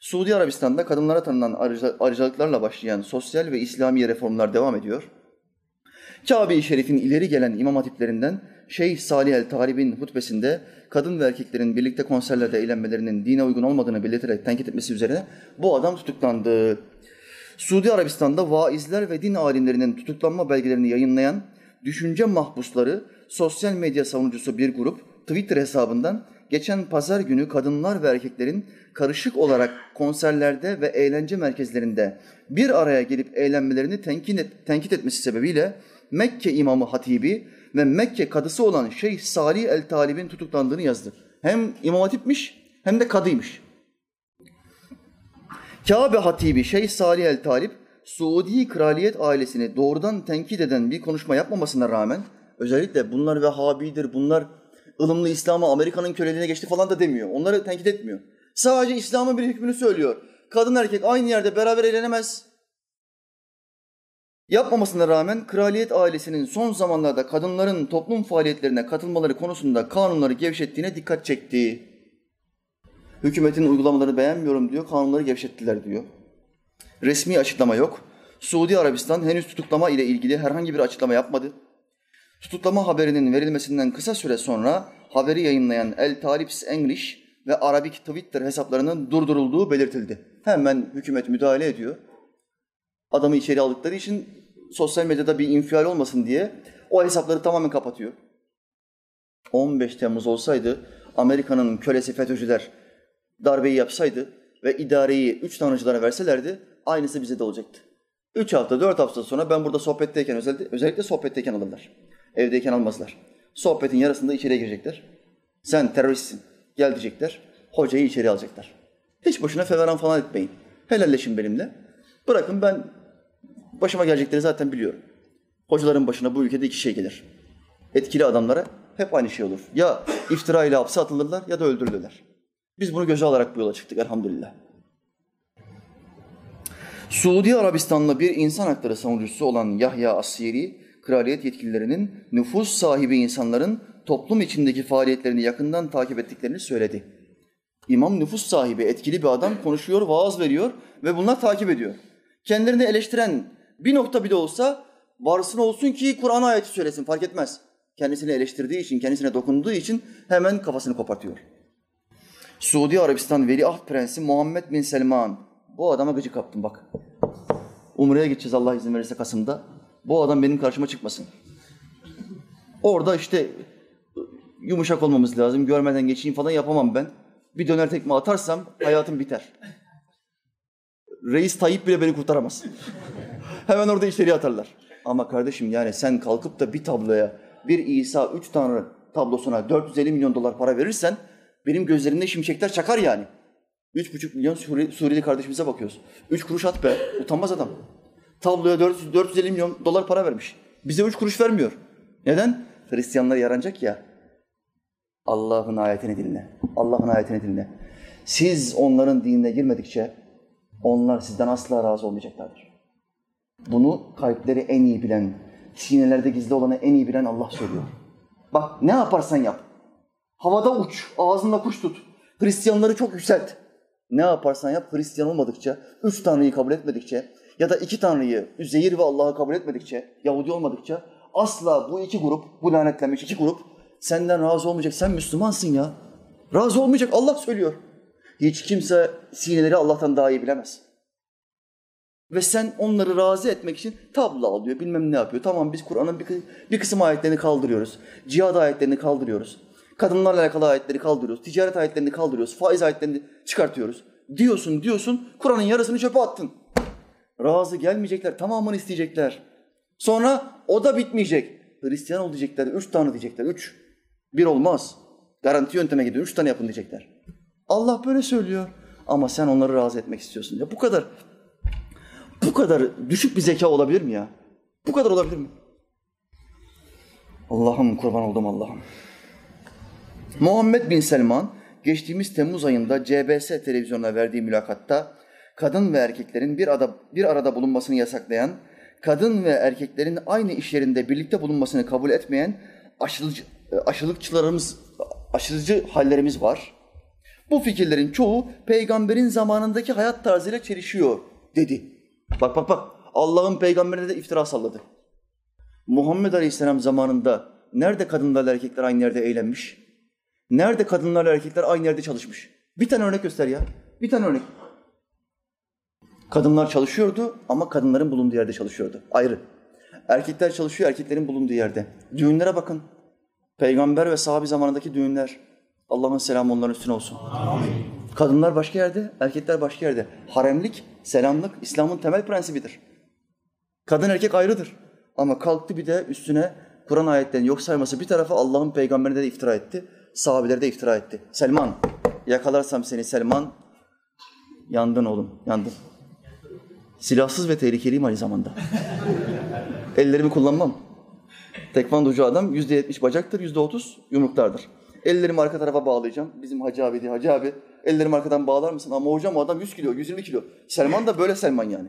A: Suudi Arabistan'da kadınlara tanınan ayrıca- ayrıcalıklarla başlayan sosyal ve İslami reformlar devam ediyor. Kabe-i Şerif'in ileri gelen imam hatiplerinden Şeyh Salih el-Talib'in hutbesinde kadın ve erkeklerin birlikte konserlerde eğlenmelerinin dine uygun olmadığını belirterek tenkit etmesi üzerine bu adam tutuklandı. Suudi Arabistan'da vaizler ve din alimlerinin tutuklanma belgelerini yayınlayan düşünce mahpusları sosyal medya savunucusu bir grup Twitter hesabından geçen pazar günü kadınlar ve erkeklerin karışık olarak konserlerde ve eğlence merkezlerinde bir araya gelip eğlenmelerini tenkit, et- tenkit etmesi sebebiyle Mekke imamı hatibi ve Mekke kadısı olan Şeyh Salih el-Talib'in tutuklandığını yazdı. Hem imam hatipmiş hem de kadıymış. Kabe hatibi Şeyh Salih el-Talip, Suudi kraliyet ailesini doğrudan tenkit eden bir konuşma yapmamasına rağmen özellikle bunlar Vehhabidir, bunlar ılımlı İslam'a Amerika'nın köleliğine geçti falan da demiyor. Onları tenkit etmiyor. Sadece İslam'ın bir hükmünü söylüyor. Kadın erkek aynı yerde beraber eğlenemez. Yapmamasına rağmen kraliyet ailesinin son zamanlarda kadınların toplum faaliyetlerine katılmaları konusunda kanunları gevşettiğine dikkat çekti. Hükümetin uygulamalarını beğenmiyorum diyor, kanunları gevşettiler diyor. Resmi açıklama yok. Suudi Arabistan henüz tutuklama ile ilgili herhangi bir açıklama yapmadı. Tutuklama haberinin verilmesinden kısa süre sonra haberi yayınlayan El Talips English ve Arabik Twitter hesaplarının durdurulduğu belirtildi. Hemen hükümet müdahale ediyor. Adamı içeri aldıkları için sosyal medyada bir infial olmasın diye o hesapları tamamen kapatıyor. 15 Temmuz olsaydı Amerika'nın kölesi FETÖ'cüler darbeyi yapsaydı ve idareyi üç tanrıcılara verselerdi aynısı bize de olacaktı. Üç hafta, dört hafta sonra ben burada sohbetteyken özellikle, özellikle sohbetteyken alırlar. Evdeyken almazlar. Sohbetin yarısında içeriye girecekler. Sen teröristsin, gel diyecekler. Hocayı içeri alacaklar. Hiç boşuna feveran falan etmeyin. Helalleşin benimle. Bırakın ben başıma gelecekleri zaten biliyorum. Hocaların başına bu ülkede iki şey gelir. Etkili adamlara hep aynı şey olur. Ya iftira ile hapse atılırlar ya da öldürülürler. Biz bunu göze alarak bu yola çıktık elhamdülillah. Suudi Arabistanlı bir insan hakları savunucusu olan Yahya Asiri, kraliyet yetkililerinin nüfus sahibi insanların toplum içindeki faaliyetlerini yakından takip ettiklerini söyledi. İmam nüfus sahibi, etkili bir adam konuşuyor, vaaz veriyor ve bunlar takip ediyor. Kendilerini eleştiren bir nokta bile olsa varsın olsun ki Kur'an ayeti söylesin fark etmez. Kendisini eleştirdiği için, kendisine dokunduğu için hemen kafasını kopartıyor. Suudi Arabistan Veliaht Prensi Muhammed Bin Selman. Bu adama gıcık kaptım bak. Umre'ye gideceğiz Allah izin verirse Kasım'da. Bu adam benim karşıma çıkmasın. Orada işte yumuşak olmamız lazım. Görmeden geçeyim falan yapamam ben. Bir döner tekme atarsam hayatım biter. Reis Tayyip bile beni kurtaramaz. Hemen orada içeriye atarlar. Ama kardeşim yani sen kalkıp da bir tabloya, bir İsa, üç Tanrı tablosuna 450 milyon dolar para verirsen benim gözlerimde şimşekler çakar yani. Üç buçuk milyon Suri, Suriyeli kardeşimize bakıyoruz. Üç kuruş at be, utanmaz adam. Tabloya 400, 450 milyon dolar para vermiş. Bize üç kuruş vermiyor. Neden? Hristiyanlar yaranacak ya. Allah'ın ayetini dinle. Allah'ın ayetini dinle. Siz onların dinine girmedikçe onlar sizden asla razı olmayacaklardır. Bunu kalpleri en iyi bilen, sinelerde gizli olanı en iyi bilen Allah söylüyor. Bak ne yaparsan yap. Havada uç, ağzında kuş tut. Hristiyanları çok yükselt. Ne yaparsan yap Hristiyan olmadıkça, üç Tanrı'yı kabul etmedikçe ya da iki Tanrı'yı, Üzeyir ve Allah'ı kabul etmedikçe, Yahudi olmadıkça asla bu iki grup, bu lanetlenmiş iki grup senden razı olmayacak. Sen Müslümansın ya. Razı olmayacak Allah söylüyor. Hiç kimse sineleri Allah'tan daha iyi bilemez. Ve sen onları razı etmek için tablo alıyor, bilmem ne yapıyor. Tamam biz Kur'an'ın bir, bir kısım ayetlerini kaldırıyoruz. Cihad ayetlerini kaldırıyoruz. Kadınlarla alakalı ayetleri kaldırıyoruz. Ticaret ayetlerini kaldırıyoruz. Faiz ayetlerini çıkartıyoruz. Diyorsun diyorsun Kur'an'ın yarısını çöpe attın. Razı gelmeyecekler, tamamını isteyecekler. Sonra o da bitmeyecek. Hristiyan ol diyecekler, üç tane diyecekler, üç. Bir olmaz. Garanti yönteme gidiyor, üç tane yapın diyecekler. Allah böyle söylüyor. Ama sen onları razı etmek istiyorsun. Ya bu kadar, bu kadar düşük bir zeka olabilir mi ya? Bu kadar olabilir mi? Allah'ım kurban oldum Allah'ım. Muhammed Bin Selman geçtiğimiz Temmuz ayında CBS televizyonuna verdiği mülakatta kadın ve erkeklerin bir, arada, bir arada bulunmasını yasaklayan, kadın ve erkeklerin aynı iş yerinde birlikte bulunmasını kabul etmeyen aşırıcı, aşırılıkçılarımız, aşırıcı hallerimiz var. Bu fikirlerin çoğu peygamberin zamanındaki hayat tarzıyla çelişiyor dedi. Bak bak bak Allah'ın peygamberine de iftira salladı. Muhammed Aleyhisselam zamanında nerede kadınlarla erkekler aynı yerde eğlenmiş? Nerede kadınlarla erkekler aynı yerde çalışmış? Bir tane örnek göster ya. Bir tane örnek. Kadınlar çalışıyordu ama kadınların bulunduğu yerde çalışıyordu. Ayrı. Erkekler çalışıyor erkeklerin bulunduğu yerde. Düğünlere bakın. Peygamber ve sahabi zamanındaki düğünler. Allah'ın selamı onların üstüne olsun. Amin. Kadınlar başka yerde, erkekler başka yerde. Haremlik, selamlık İslam'ın temel prensibidir. Kadın erkek ayrıdır. Ama kalktı bir de üstüne Kur'an ayetlerini yok sayması bir tarafa Allah'ın peygamberine de iftira etti. Sahabeleri de iftira etti. Selman, yakalarsam seni Selman, yandın oğlum, yandın. Silahsız ve tehlikeliyim aynı zamanda. Ellerimi kullanmam. Tekvandocu adam yüzde yetmiş bacaktır, yüzde otuz yumruklardır. Ellerimi arka tarafa bağlayacağım. Bizim Hacı abi diye, Hacı abi ellerimi arkadan bağlar mısın? Ama hocam o adam 100 kilo, 120 kilo. Selman da böyle Selman yani.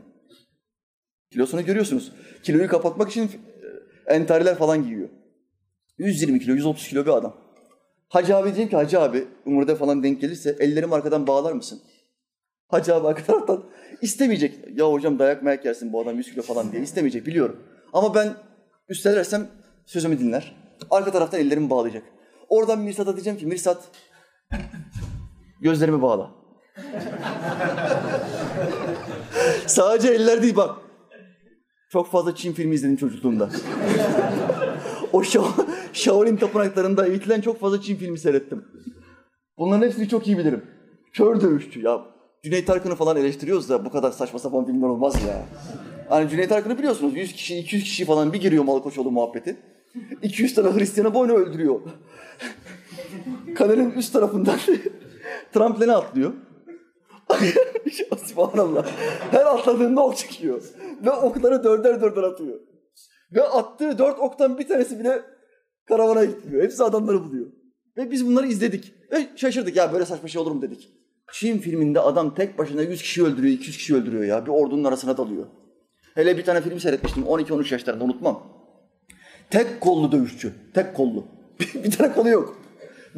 A: Kilosunu görüyorsunuz. Kiloyu kapatmak için e, entariler falan giyiyor. 120 kilo, 130 kilo bir adam. Hacı abi diyeyim ki Hacı abi umurda falan denk gelirse ellerimi arkadan bağlar mısın? Hacı abi arka taraftan istemeyecek. Ya hocam dayak mayak yersin bu adam 100 kilo falan diye istemeyecek biliyorum. Ama ben üstelersem sözümü dinler. Arka taraftan ellerimi bağlayacak. Oradan Mirsat'a diyeceğim ki Mirsat gözlerimi bağla. Sadece eller değil bak. Çok fazla Çin filmi izledim çocukluğumda. o Şa Shaolin tapınaklarında eğitilen çok fazla Çin filmi seyrettim. Bunların hepsini çok iyi bilirim. Kör dövüşçü ya. Cüneyt Arkın'ı falan eleştiriyoruz da bu kadar saçma sapan filmler olmaz ya. Hani Cüneyt Arkın'ı biliyorsunuz 100 kişi 200 kişi falan bir giriyor Malkoçoğlu muhabbeti. 200 tane Hristiyanı boynu öldürüyor. Kalenin üst tarafından trampline atlıyor. Subhanallah. Her atladığında ok çıkıyor. Ve okları dörder dörder atıyor. Ve attığı dört oktan bir tanesi bile karavana gitmiyor. Hepsi adamları buluyor. Ve biz bunları izledik. Ve şaşırdık ya böyle saçma şey olur mu dedik. Çin filminde adam tek başına 100 kişi öldürüyor, 200 kişi öldürüyor ya. Bir ordunun arasına dalıyor. Hele bir tane film seyretmiştim 12-13 yaşlarında unutmam. Tek kollu dövüşçü. Tek kollu. Bir tane kolu yok.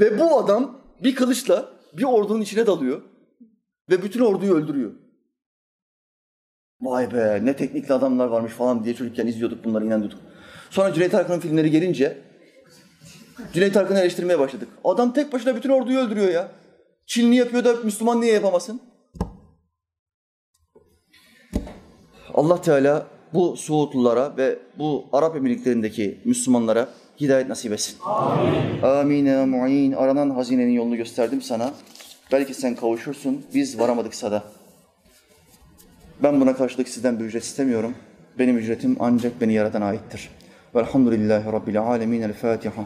A: Ve bu adam bir kılıçla bir ordunun içine dalıyor. Ve bütün orduyu öldürüyor. Vay be ne teknikli adamlar varmış falan diye çocukken izliyorduk bunları inanıyorduk. Sonra Cüneyt Arkın'ın filmleri gelince Cüneyt Arkın'ı eleştirmeye başladık. Adam tek başına bütün orduyu öldürüyor ya. Çinli yapıyor da Müslüman niye yapamasın? Allah Teala bu Suudlulara ve bu Arap Emirlikleri'ndeki Müslümanlara hidayet nasip etsin. Amin. Amin mu'in. Aranan hazinenin yolunu gösterdim sana. Belki sen kavuşursun. Biz varamadıksa da. Ben buna karşılık sizden bir ücret istemiyorum. Benim ücretim ancak beni yaratan aittir. Velhamdülillahi Rabbil alemin. El Fatiha.